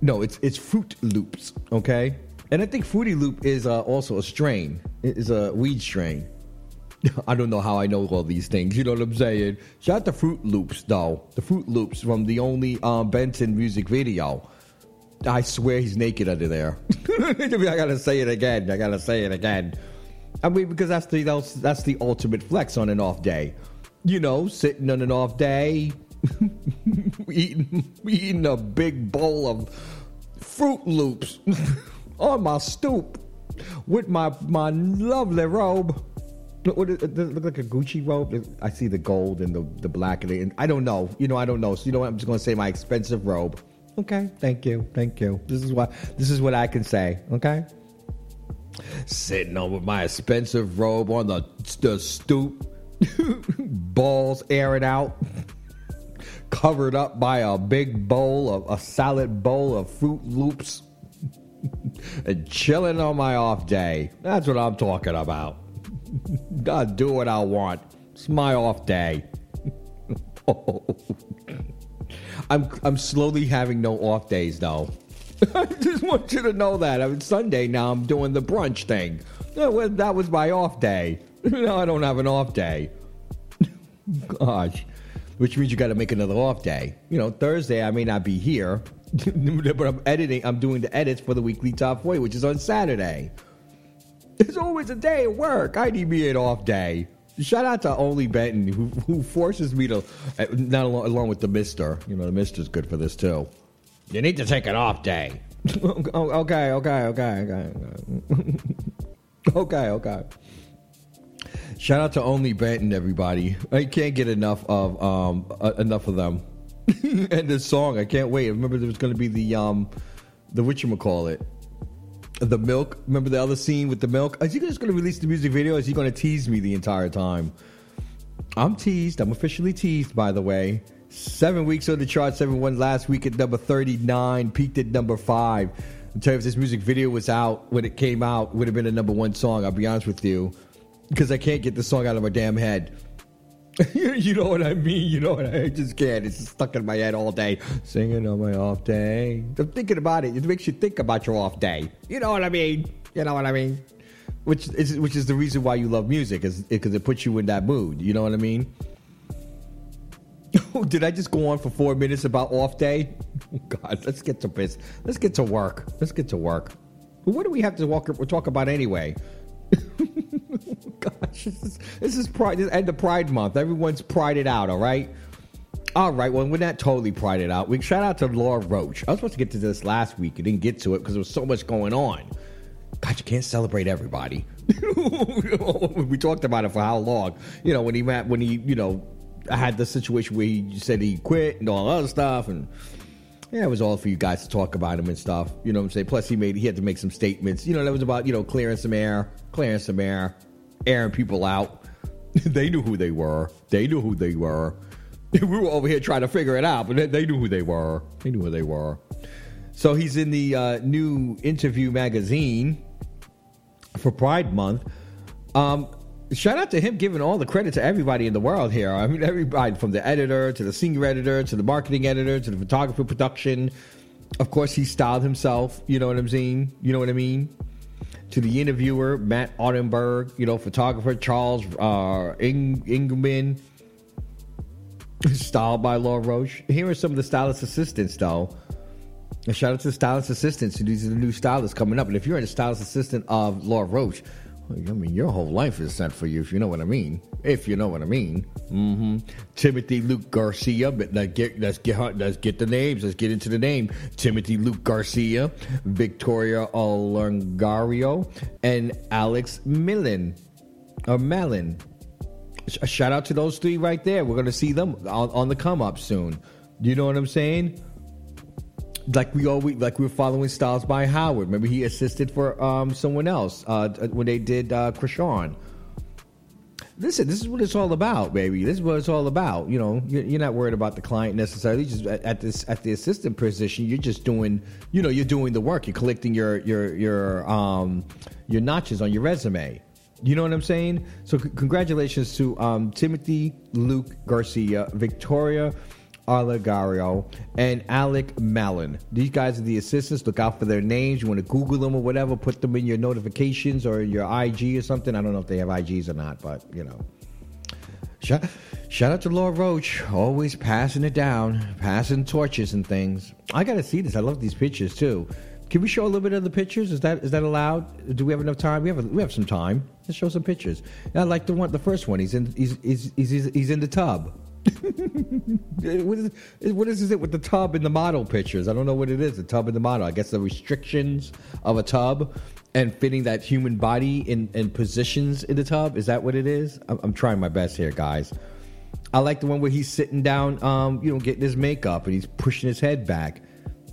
No, it's it's Fruit Loops. Okay, and I think Fruity Loop is uh, also a strain. It is a weed strain. I don't know how I know all these things. You know what I'm saying? Shout out to Fruit Loops though. The Fruit Loops from the only um, Benton music video. I swear he's naked under there. I gotta say it again. I gotta say it again. I mean, because that's the that's, the ultimate flex on an off day. You know, sitting on an off day, eating eating a big bowl of Fruit Loops on my stoop with my my lovely robe. What, does it look like a Gucci robe? I see the gold and the, the black and I don't know. You know, I don't know. So you know what? I'm just gonna say my expensive robe. Okay, thank you, thank you. This is what this is what I can say. Okay, sitting on with my expensive robe on the the stoop, balls airing out, covered up by a big bowl of a solid bowl of Fruit Loops, and chilling on my off day. That's what I'm talking about. God, do what I want. It's my off day. oh. I'm I'm slowly having no off days though. I just want you to know that. I mean, Sunday now I'm doing the brunch thing. That was my off day. Now I don't have an off day. Gosh, which means you got to make another off day. You know, Thursday I may not be here, but I'm editing. I'm doing the edits for the weekly top 40, which is on Saturday. There's always a day at work. I need me an off day. Shout out to OnlyBenton who, who forces me to uh, not along, along, with the Mister. You know the Mister's good for this too. You need to take an off day. okay, okay, okay, okay, okay, okay. Shout out to OnlyBenton, everybody. I can't get enough of um uh, enough of them. and this song, I can't wait. I remember there was going to be the um the what you call it the milk. Remember the other scene with the milk? Is he just going to release the music video? is he going to tease me the entire time? I'm teased. I'm officially teased, by the way. Seven weeks on the chart, seven one last week at number 39, peaked at number five. i tell you if this music video was out when it came out, would have been a number one song. I'll be honest with you, because I can't get the song out of my damn head. you know what I mean? You know what I, I just can't. It's stuck in my head all day. Singing on my off day. I'm thinking about it. It makes you think about your off day. You know what I mean? You know what I mean? Which is which is the reason why you love music, is because it puts you in that mood. You know what I mean? Did I just go on for four minutes about off day? Oh God, let's get to business. Let's get to work. Let's get to work. What do we have to walk, talk about anyway? This is, Pride. This end of Pride Month. Everyone's prided out. All right. All right. Well, we're not totally prided out. We shout out to Law Roach. I was supposed to get to this last week. I didn't get to it because there was so much going on. God, you can't celebrate everybody. we talked about it for how long? You know, when he met when he you know had the situation where he said he quit and all that other stuff and yeah, it was all for you guys to talk about him and stuff. You know what I'm saying? Plus, he made he had to make some statements. You know, that was about you know clearing some air, clearing some air, airing people out. they knew who they were. They knew who they were. we were over here trying to figure it out, but they, they knew who they were. They knew who they were. So he's in the uh, new interview magazine for Pride Month. Um, shout out to him giving all the credit to everybody in the world here. I mean, everybody from the editor to the senior editor to the marketing editor to the photographer production. Of course, he styled himself. You know what I'm saying? You know what I mean? To the interviewer, Matt Ottenberg, you know, photographer Charles uh, Ing- Ingeman, styled by Law Roach. Here are some of the stylist assistants, though. And shout out to the stylist assistants. These are the new stylists coming up. And if you're a stylist assistant of Law Roach, I mean, your whole life is set for you, if you know what I mean. If you know what I mean. Mm-hmm. Timothy Luke Garcia, but let's get, let's get let's get the names. Let's get into the name. Timothy Luke Garcia, Victoria Alongario, and Alex Millen or Mellon. Shout out to those three right there. We're gonna see them on, on the come up soon. You know what I'm saying? Like we always like we were following Styles by Howard. Maybe he assisted for um, someone else uh, when they did uh, Krishan. Listen, this is what it's all about, baby. This is what it's all about. You know, you're not worried about the client necessarily. Just at this at the assistant position, you're just doing, you know, you're doing the work. You're collecting your your your um your notches on your resume. You know what I'm saying? So, c- congratulations to um, Timothy Luke Garcia, Victoria Alagario, and Alec Mallon. These guys are the assistants. Look out for their names. You want to Google them or whatever, put them in your notifications or your IG or something. I don't know if they have IGs or not, but you know. Shout, shout out to Law Roach, always passing it down, passing torches and things. I got to see this. I love these pictures too. Can we show a little bit of the pictures? Is that is that allowed? Do we have enough time? We have we have some time. Let's show some pictures. I like the one, the first one. He's in he's he's he's, he's in the tub. what, is, what is it with the tub and the model pictures? I don't know what it is. The tub and the model. I guess the restrictions of a tub and fitting that human body in, in positions in the tub. Is that what it is? I'm, I'm trying my best here, guys. I like the one where he's sitting down, um, you know, getting his makeup and he's pushing his head back.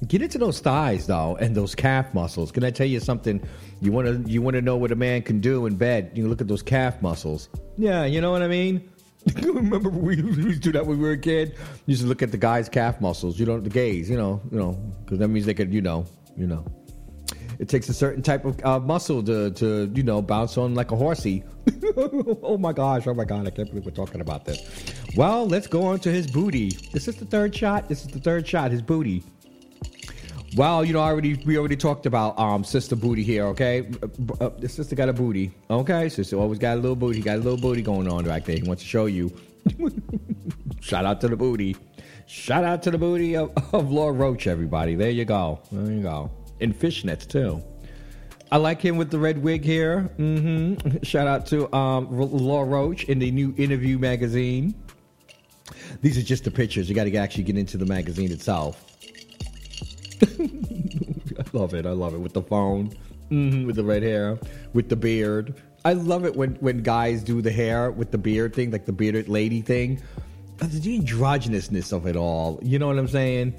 Get into those thighs though, and those calf muscles. Can I tell you something? You want to you want to know what a man can do in bed? You look at those calf muscles. Yeah, you know what I mean. Remember we used to do that when we were a kid. We used to look at the guy's calf muscles. You know, the gays. You know, you know, because that means they could. You know, you know. It takes a certain type of uh, muscle to, to, you know, bounce on like a horsey. oh my gosh! Oh my god! I can't believe we're talking about this. Well, let's go on to his booty. This is the third shot. This is the third shot. His booty. Well, you know, already we already talked about um sister booty here. Okay, uh, uh, the sister got a booty. Okay, sister always got a little booty. Got a little booty going on right there. He wants to show you. Shout out to the booty. Shout out to the booty of, of Law Roach, everybody. There you go. There you go. In fishnets too. I like him with the red wig here. Mm-hmm. Shout out to um, Law Roach in the new Interview magazine. These are just the pictures. You got to actually get into the magazine itself. I love it. I love it with the phone, mm-hmm, with the red hair, with the beard. I love it when when guys do the hair with the beard thing, like the bearded lady thing. The androgynousness of it all. You know what I'm saying?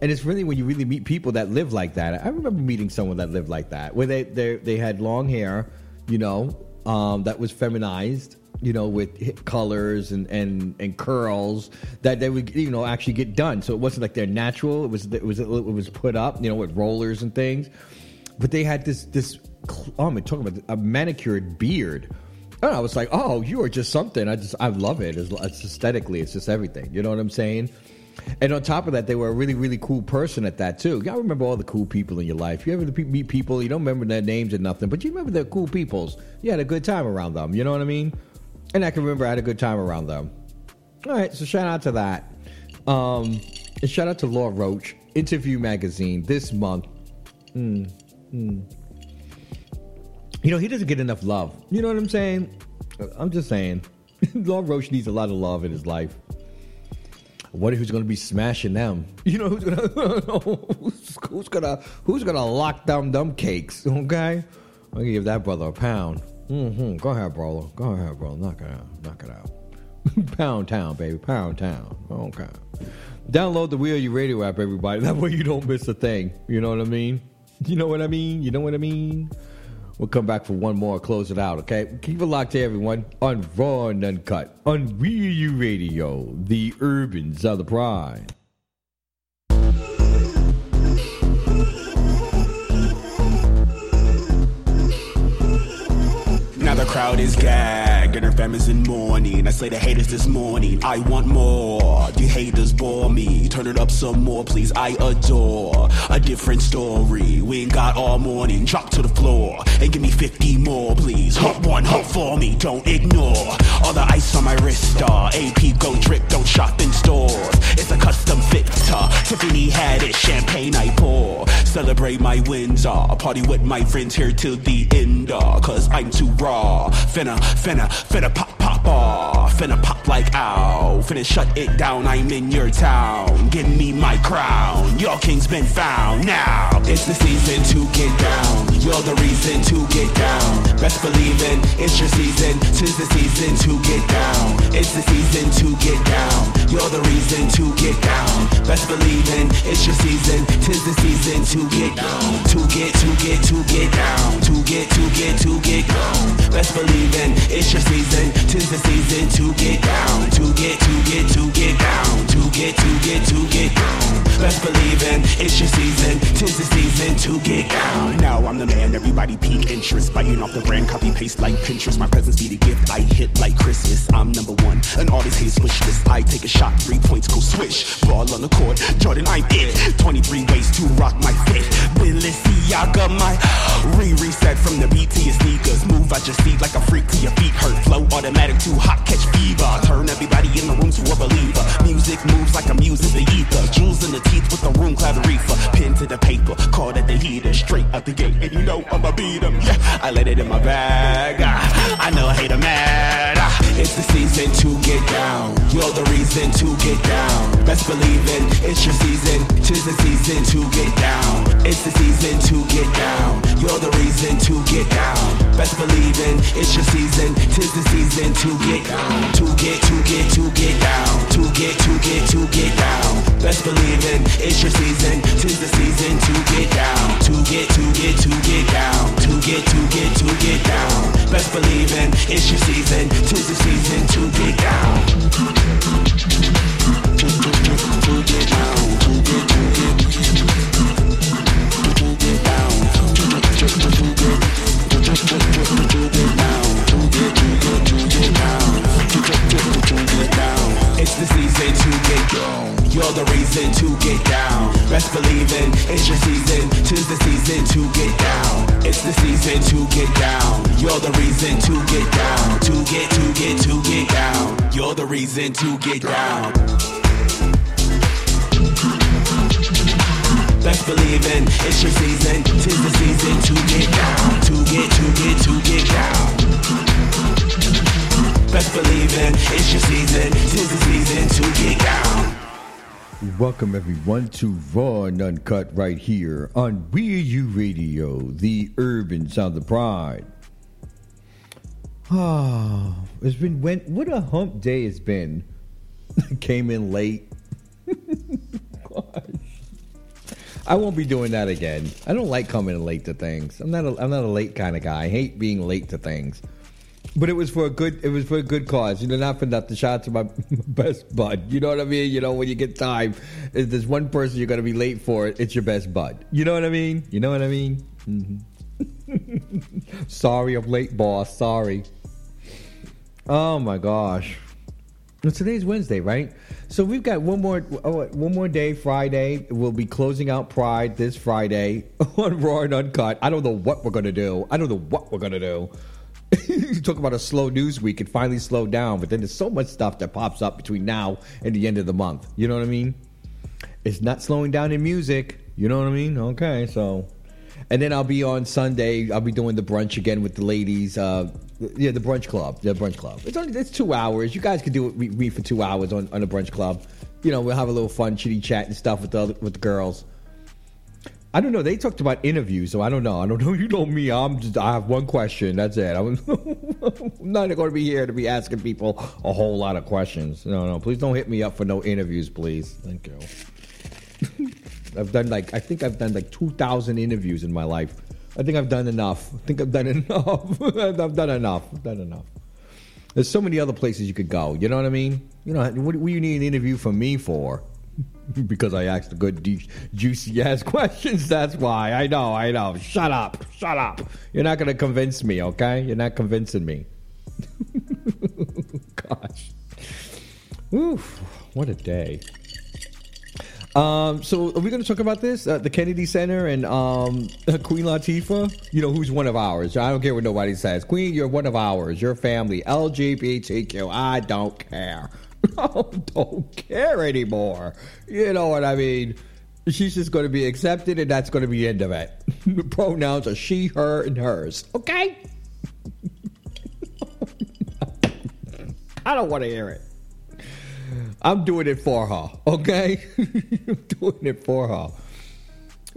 And it's really when you really meet people that live like that. I remember meeting someone that lived like that, where they they they had long hair, you know, um, that was feminized, you know, with colors and, and, and curls that they would, you know, actually get done. So it wasn't like they're natural. It was it was it was put up, you know, with rollers and things. But they had this this oh, I'm talking about a manicured beard. And I was like, oh, you are just something. I just I love it. It's, it's aesthetically, it's just everything. You know what I'm saying? And on top of that, they were a really, really cool person at that too. Y'all remember all the cool people in your life. You ever meet people, you don't remember their names or nothing, but you remember they're cool peoples. You had a good time around them. You know what I mean? And I can remember I had a good time around them. All right, so shout out to that. Um, and shout out to Law Roach, Interview Magazine, this month. Mm, mm. You know, he doesn't get enough love. You know what I'm saying? I'm just saying. Law Roach needs a lot of love in his life. What who's going to be smashing them? You know who's going to who's going to who's going to lock down them cakes? Okay, I'll give that brother a pound. Mm-hmm. Go ahead, bro. Go ahead, bro. Knock it out. Knock it out. Pound Town, baby. Pound Town. Okay. Download the Wheel You Radio app, everybody. That way you don't miss a thing. You know what I mean? You know what I mean? You know what I mean? We'll come back for one more, close it out, okay? Keep it locked to everyone, on Raw and Uncut, on Real You Radio, the Urbans of the Pride. Now the crowd her family's in mourning. I say the haters this morning, I want more. You haters bore me. Turn it up some more, please. I adore a different story. We ain't got all morning. Drop to the floor and give me 50 more, please. Hope one, hope for me. Don't ignore all the ice on my wrist. Uh, AP go drip, don't shop in stores. It's a custom fit. Uh, Tiffany had it, champagne I pour. Celebrate my wins. Uh, party with my friends here till the end. Uh, Cause I'm too raw. Finna, finna, finna pop, pop off. Finna pop like ow. Finna shut it down. I'm in your town. Give me my crown. Your king's been found. Now it's the season to get down. You're the reason to get down. Best believing it's your season. Tis the season to get down. It's the season to get down. You're the reason to get down. Best believing it's your season. Tis the season to get down. To get, to get, to get down. To get, to get, to get down. Best believing it's your season. Tis the season to get down. To get, to get, to get down. To get, to get, to get down. Best believing it's your season. Tis the season to get down. Now I'm the man. Everybody peak interest. Biting off the brand, copy paste like Pinterest. My presence be the gift. I hit like Christmas. I'm number one. And all these wish list. I take a shot, three points, go swish. Ball on the court. Jordan, I'm it. 23 ways to rock my fit. Balenciaga, my re-reset from the to your sneakers. Move out your seat like a freak till your feet hurt. Flow automatic, too hot, catch fever. Turn everybody in the room to a believer. Music moves like I'm using the ether. Jewels in the teeth with the room cloud reefer. Pen to the paper, call it the heater. Straight out the gate, and you know I'ma beat 'em. Yeah, I let it in my bag. Ah, I know I hate 'em mad. Ah, It's the season to get down. You're the reason to get down. Best believing it's your season. Tis the season to get down. It's the season to get down. You're the reason to get down. Best believing it's your season. Tis the season to get down. To get, to get, to get down. To get, to get, to get down. Best believing it's your season. Tis the season to get down. To get, to get, to get down. To get, to get, to get down. Best believing it's your season. Tis the season to get down. Down. Down. Down. Down. Down. It's the season to get down. You're the reason to get down. Best believing it's your season. Tis the season to get down. It's the season to get down. You're the reason to get down. To get, to get, to get down. You're the reason to get down. Best believing it's your season. Tis the season to get down. To get, to get, to get down. Best believing it's your season. Tis the season to get down. Welcome everyone to Raw and Uncut right here on We're You Radio, the urban sound of pride. Ah, it's been when what a hump day it's been. Came in late. Gosh. I won't be doing that again. I don't like coming in late to things. I'm not a, I'm not a late kind of guy. I hate being late to things. But it was for a good. It was for a good cause. You know, not for nothing. Shout out to my best bud. You know what I mean? You know, when you get time, if there's one person you're gonna be late for, it's your best bud. You know what I mean? You know what I mean? Mhm. Sorry, I'm late, boss. Sorry. Oh my gosh. Well, today's Wednesday, right? So we've got one more oh, one more day, Friday. We'll be closing out Pride this Friday on Raw and Uncut. I don't know what we're gonna do. I don't know what we're gonna do. you talk about a slow news week. It finally slowed down, but then there's so much stuff that pops up between now and the end of the month. You know what I mean? It's not slowing down in music. You know what I mean? Okay, so. And then I'll be on Sunday. I'll be doing the brunch again with the ladies. Uh, yeah, the brunch club. The brunch club. It's only it's two hours. You guys could do it me for two hours on, on the brunch club. You know, we'll have a little fun, chitty chat and stuff with the with the girls. I don't know. They talked about interviews, so I don't know. I don't know. You know me. I'm just. I have one question. That's it. I'm, I'm not going to be here to be asking people a whole lot of questions. No, no. Please don't hit me up for no interviews, please. Thank you. I've done like I think I've done like two thousand interviews in my life. I think I've done enough. I think I've done enough. I've done enough. I've done enough. There's so many other places you could go. You know what I mean? You know what, what do you need an interview from me for? because I asked the good, de- juicy ass questions. That's why. I know. I know. Shut up. Shut up. You're not going to convince me. Okay? You're not convincing me. Gosh. Oof. What a day. Um, so are we going to talk about this? Uh, the Kennedy Center and um, Queen Latifah. You know who's one of ours. I don't care what nobody says. Queen, you're one of ours. Your family, LGBTQ. I don't care. I don't care anymore. You know what I mean? She's just going to be accepted, and that's going to be the end of it. the pronouns are she, her, and hers. Okay. I don't want to hear it. I'm doing it for her, okay? I'm doing it for her.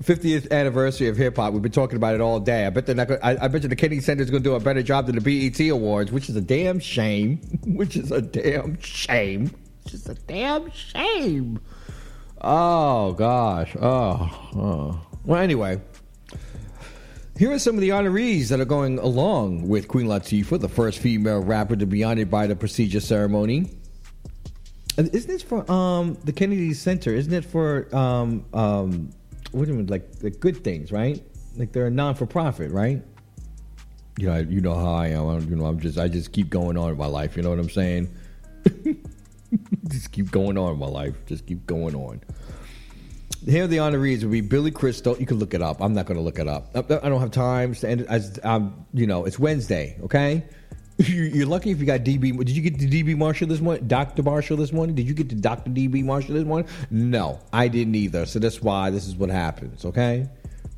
50th anniversary of hip hop. We've been talking about it all day. I bet they're not. Gonna, I, I bet you the Kennedy Center is going to do a better job than the BET Awards, which is a damn shame. Which is a damn shame. Which is a damn shame. Oh gosh. Oh. oh. Well, anyway. Here are some of the honorees that are going along with Queen Latifah, the first female rapper to be honored by the prestigious ceremony. Isn't this for um, the Kennedy Center? Isn't it for um, um, what do you mean, like, the good things, right? Like they're a non for profit, right? You know, you know how I am. I, you know, I'm just I just keep going on in my life. You know what I'm saying? just keep going on in my life. Just keep going on. Here the honorees would be Billy Crystal. You can look it up. I'm not going to look it up. I don't have time. To end, as, um, you know, it's Wednesday. Okay. You're lucky if you got DB. Did you get the DB Marshall this morning? Dr. Marshall this morning? Did you get the Dr. DB Marshall this morning? No, I didn't either. So that's why this is what happens. Okay.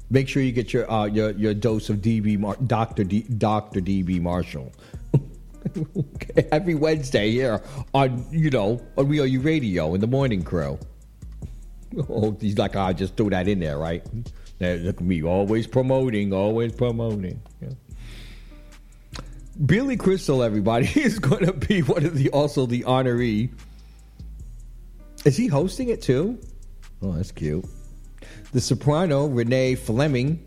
Make sure you get your uh, your your dose of DB Mar- Dr. D- Dr. DB Marshall. okay. Every Wednesday here on you know on We Are You Radio in the morning crew. Oh, he's like, I just threw that in there, right? Now, look at me, always promoting, always promoting. Yeah. Billy Crystal, everybody, is going to be one of the also the honoree. Is he hosting it too? Oh, that's cute. The soprano Renee Fleming.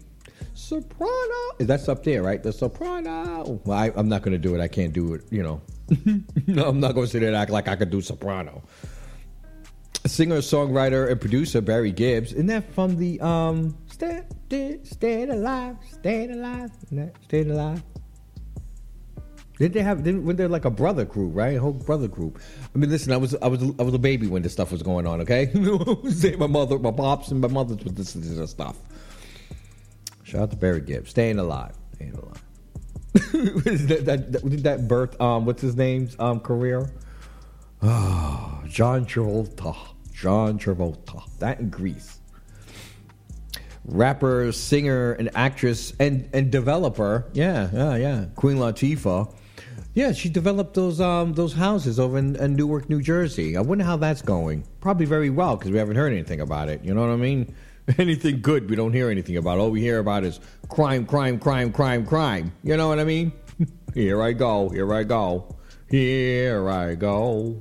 Soprano. That's up there, right? The soprano. Well, I, am not going to do it. I can't do it. You know. no, I'm not going to sit there and act like I could do soprano singer, songwriter, and producer Barry Gibbs. Isn't that from the um stay, Alive, Stay Alive, Stay Alive? Did they have? Didn't, were they like a brother group, right? A whole brother group. I mean, listen, I was I was I was a baby when this stuff was going on. Okay, my mother, my pops, and my mothers listen to this stuff. Shout out to Barry Gibbs, staying alive, staying alive. that, that, that, did that birth? Um, what's his name's um career? Oh, John Travolta. John Travolta. That in Grease. Rapper, singer, and actress, and, and developer. Yeah, yeah, yeah. Queen Latifah. Yeah, she developed those um those houses over in, in Newark, New Jersey. I wonder how that's going. Probably very well because we haven't heard anything about it. You know what I mean? Anything good, we don't hear anything about. All we hear about is crime, crime, crime, crime, crime. You know what I mean? here I go. Here I go. Here I go.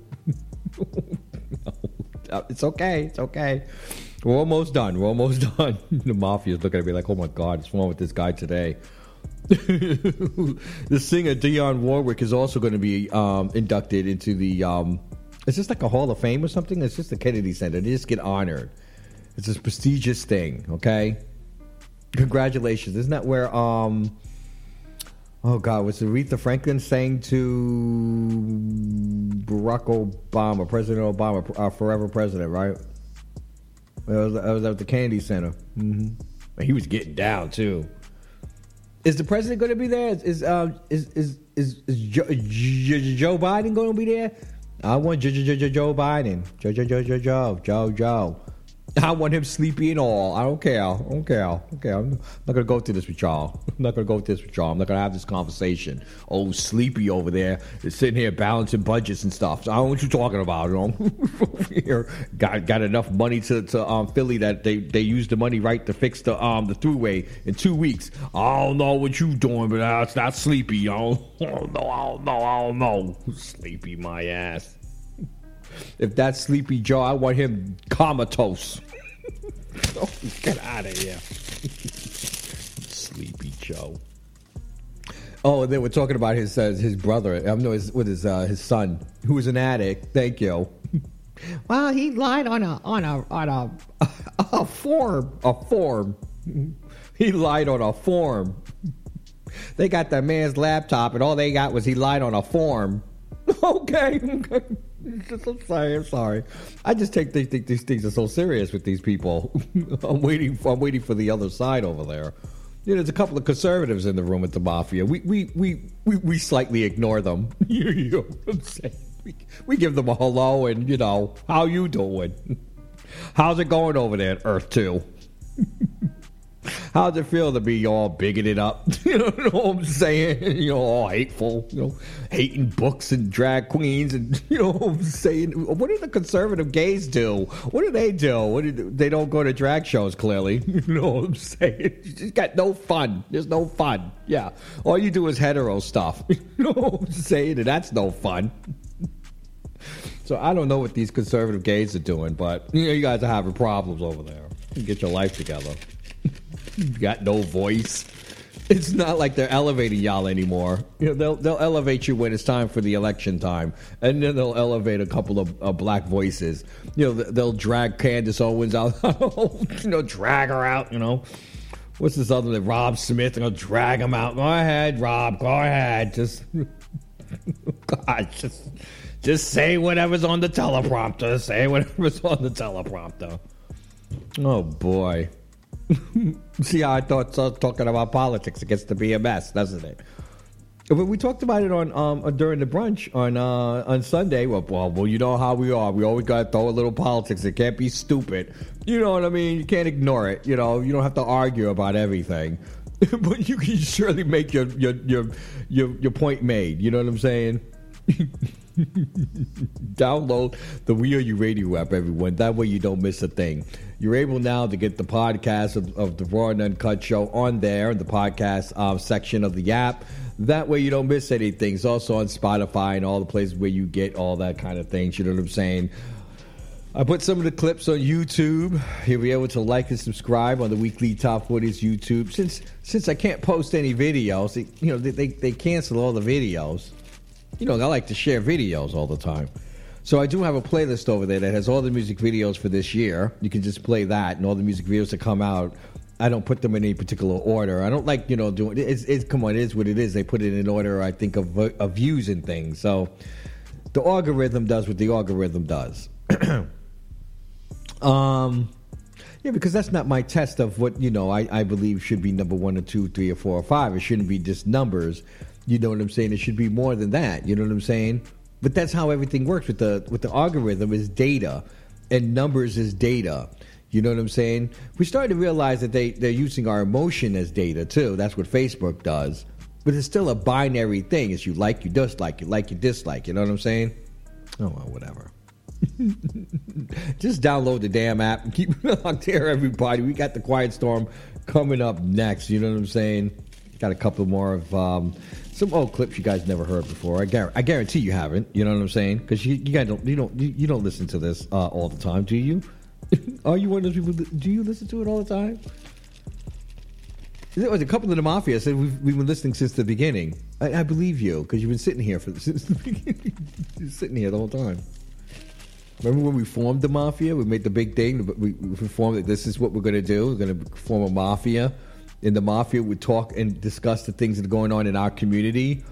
it's okay. It's okay. We're almost done. We're almost done. the mafia's looking at me like, oh my God, what's wrong with this guy today? The singer Dionne Warwick is also going to be um, inducted into the. Um, it's just like a Hall of Fame or something. It's just the Kennedy Center. They just get honored. It's this prestigious thing. Okay. Congratulations. Isn't that where um, Oh God, was Aretha Franklin saying to Barack Obama, President Obama, our forever president, right? I was, it was at the Kennedy Center. Mm-hmm. He was getting down too. Is the president going to be there? Is is uh, is is is, is Joe, Joe Biden going to be there? I want Joe, Joe, Joe, Joe Biden. Joe Joe Joe Joe Joe Joe Joe. I want him sleepy and all. I don't care. I don't care. Okay, I'm not gonna go through this with y'all. I'm not gonna go through this with y'all. I'm not gonna have this conversation. Oh, sleepy over there is sitting here balancing budgets and stuff. So I don't know what you're talking about. You know, here got got enough money to, to um, Philly that they they used the money right to fix the um the throughway in two weeks. I don't know what you're doing, but uh, it's not sleepy. Y'all. I don't know. I don't know. I don't know. Sleepy my ass. If that's Sleepy Joe, I want him comatose. oh, get out of here. Sleepy Joe. Oh, and then we're talking about his uh, his brother. I know his with his uh, his son, who was an addict. Thank you. well, he lied on a on a on a a form a form. He lied on a form. they got that man's laptop, and all they got was he lied on a form. okay. I'm sorry. I'm sorry. I just take these, these things are so serious with these people. I'm waiting. For, I'm waiting for the other side over there. You know, there's a couple of conservatives in the room with the mafia. We we we we, we slightly ignore them. you know what I'm saying? We, we give them a hello and you know how you doing. How's it going over there at Earth Two? How's it feel to be all bigoted up? You know what I'm saying? You know, all hateful, you know, hating books and drag queens and, you know what I'm saying? What do the conservative gays do? What do they do? What do they don't go to drag shows, clearly. You know what I'm saying? You just got no fun. There's no fun. Yeah. All you do is hetero stuff. You know what I'm saying? And that's no fun. So I don't know what these conservative gays are doing, but you know, you guys are having problems over there. Get your life together. Got no voice. It's not like they're elevating y'all anymore. You know, they'll they'll elevate you when it's time for the election time, and then they'll elevate a couple of black voices. You know, they'll drag Candace Owens out. you know, drag her out. You know, what's this other name? Rob Smith. They'll drag him out. Go ahead, Rob. Go ahead. Just God, just just say whatever's on the teleprompter. Say whatever's on the teleprompter. Oh boy. See how I thought so, talking about politics it gets to be a mess, doesn't it? But we talked about it on um, uh, during the brunch on uh, on Sunday. Well, well, well, you know how we are. We always got to throw a little politics. It can't be stupid. You know what I mean? You can't ignore it. You know, you don't have to argue about everything, but you can surely make your your your your, your point made. You know what I'm saying? Download the We Are You Radio app, everyone. That way you don't miss a thing. You're able now to get the podcast of, of the Raw and Uncut Show on there in the podcast uh, section of the app. That way you don't miss anything. It's also on Spotify and all the places where you get all that kind of things. You know what I'm saying? I put some of the clips on YouTube. You'll be able to like and subscribe on the weekly Top 40s YouTube. Since since I can't post any videos, you know they, they, they cancel all the videos. You know I like to share videos all the time. So I do have a playlist over there that has all the music videos for this year. You can just play that, and all the music videos that come out. I don't put them in any particular order. I don't like you know doing it's, it's come on, it is what it is. They put it in order. I think of of views and things. So the algorithm does what the algorithm does. um. Yeah, because that's not my test of what you know. I, I believe should be number one or two, three or four or five. It shouldn't be just numbers. You know what I'm saying? It should be more than that. You know what I'm saying? But that's how everything works with the with the algorithm is data, and numbers is data. You know what I'm saying? We started to realize that they they're using our emotion as data too. That's what Facebook does. But it's still a binary thing. It's you like, you dislike, you like, you dislike. You know what I'm saying? Oh well, whatever. Just download the damn app and keep it out there, everybody. We got the Quiet Storm coming up next. You know what I'm saying? Got a couple more of um, some old clips you guys never heard before. I, guarantee, I guarantee you haven't. You know what I'm saying? Because you, you guys don't you don't you, you don't listen to this uh, all the time, do you? Are you one of those people? That, do you listen to it all the time? There was a couple of the mafia said we've, we've been listening since the beginning. I, I believe you because you've been sitting here for since the beginning. You're sitting here the whole time. Remember when we formed the mafia? We made the big thing. We, we formed this is what we're going to do. We're going to form a mafia. In the mafia would talk and discuss the things that are going on in our community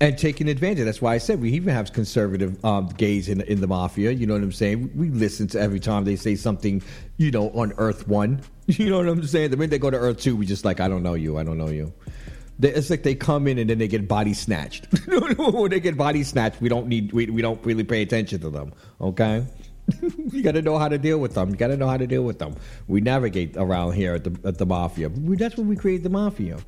and taking advantage. That's why I said we even have conservative um, gays in in the mafia. You know what I'm saying? We listen to every time they say something, you know, on Earth One. You know what I'm saying? The minute they go to Earth Two, we just like, I don't know you, I don't know you. They, it's like they come in and then they get body snatched. when they get body snatched, we don't need we, we don't really pay attention to them. Okay. You got to know how to deal with them. You got to know how to deal with them. We navigate around here at the at the mafia. We, that's when we create the mafia.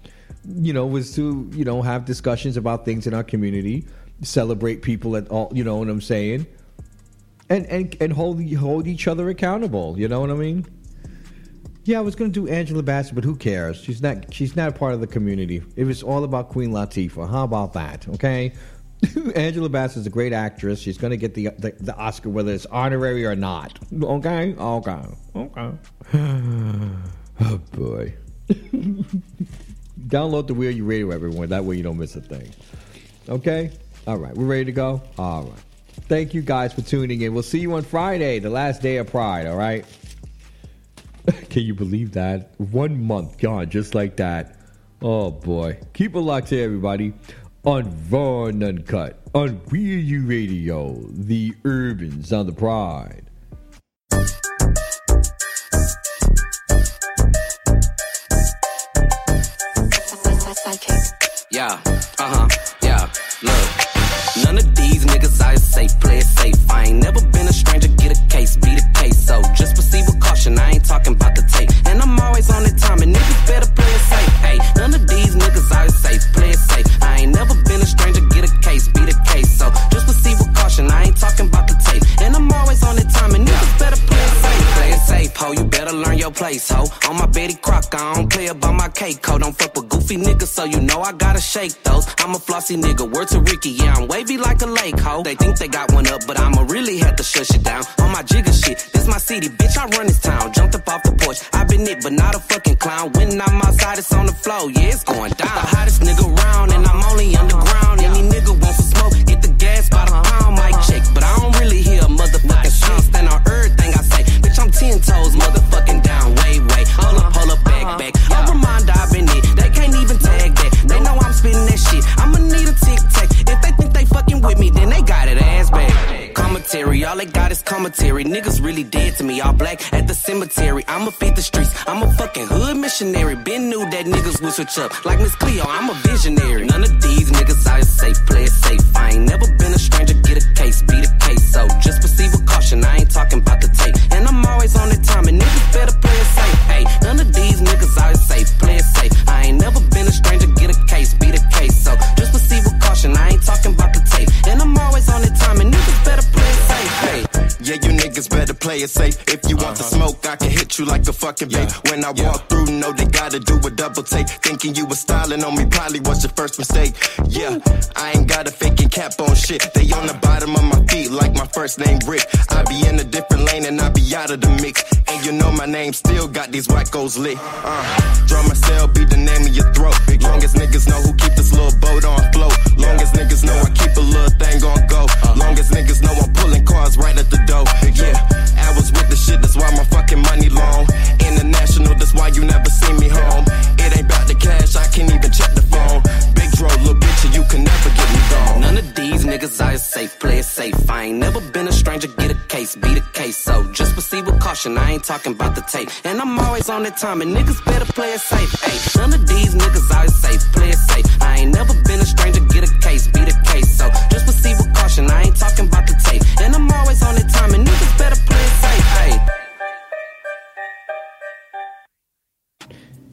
You know, was to you know have discussions about things in our community, celebrate people at all. You know what I'm saying, and and and hold hold each other accountable. You know what I mean. Yeah, I was going to do Angela Bassett, but who cares? She's not. She's not a part of the community. It was all about Queen Latifah. How about that? Okay. Angela Bassett is a great actress. She's going to get the, the, the Oscar whether it's honorary or not. Okay, okay, okay. oh boy. Download the We Are You Radio, everyone. That way you don't miss a thing. Okay. All right, we're ready to go. All right. Thank you guys for tuning in. We'll see you on Friday, the last day of Pride. All right. Can you believe that? One month gone, just like that. Oh boy. Keep it locked here, everybody. On Raw and Uncut, on We Are You Radio, the urban sound the pride. Yeah, uh huh, yeah, look. None of these niggas I say play it safe. I ain't never been a stranger, get a case. Learn your place, ho. On my Betty Crock, I don't play about my cake, ho. Don't fuck with goofy niggas, so you know I gotta shake those. I'm a flossy nigga, word to Ricky, yeah, I'm wavy like a lake, ho. They think they got one up, but I'ma really have to shut it down. On my jigger shit, this my city, bitch, I run this town. Jumped up off the porch, i been it, but not a fucking clown. When I'm outside, it's on the floor, yeah, it's going down. The hottest nigga around, and fucking with me, then they got it ass back. Commentary, all they got is commentary. Niggas really dead to me, all black at the cemetery. I'ma feed the streets, I'm a fucking hood missionary. Been knew that niggas would switch up. Like Miss Cleo, I'm a visionary. None of these niggas I safe, play it safe. I ain't never been a stranger, get a case, be the case. So just proceed with caution, I ain't talking about hit you like fucking babe. When I walk through, know they gotta do a double take. Thinking you was styling on me probably was your first mistake. Yeah, I ain't got a faking cap on shit. They on the bottom of my feet like my first name Rick. I be in a different lane and I be out of the mix. And you know my name still got these wackos lit. Uh, draw my cell, be the name of your throat. Big long as niggas know who keep this little boat on float. Long as niggas know I keep a little thing on go. Long as niggas know I'm pulling cars right at the door. Yeah, I was with the shit, that's why my fucking money long. That's why you never see me home. It ain't about the cash, I can't even check the phone. Big draw, little bitch, and you can never get me gone. None of these niggas I safe, play it safe. I ain't never been a stranger, get a case, be the case. So just proceed with caution, I ain't talking about the tape. And I'm always on the time, and niggas better play it safe. Hey, none of these niggas I safe, play it safe. I ain't never been a stranger, get a case, be the case. So just proceed with caution, I ain't talking about the tape. And I'm always on the time, and niggas better play it safe.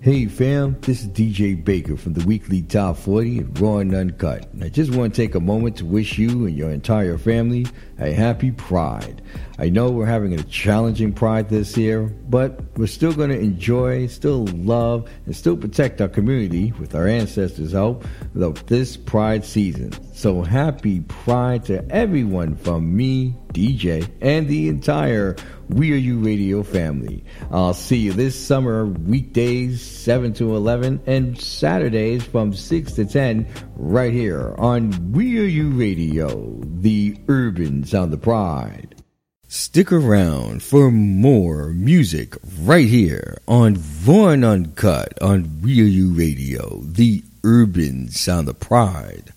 Hey fam, this is DJ Baker from the weekly Top 40 at Raw and Uncut. And I just want to take a moment to wish you and your entire family a happy Pride. I know we're having a challenging Pride this year, but we're still going to enjoy, still love, and still protect our community with our ancestors' help this Pride season. So happy Pride to everyone from me, DJ, and the entire We Are You Radio family. I'll see you this summer, weekdays 7 to 11, and Saturdays from 6 to 10, right here on We Are You Radio, the urban sound of pride. Stick around for more music right here on Raw and Uncut on We Are You Radio, the urban sound of pride.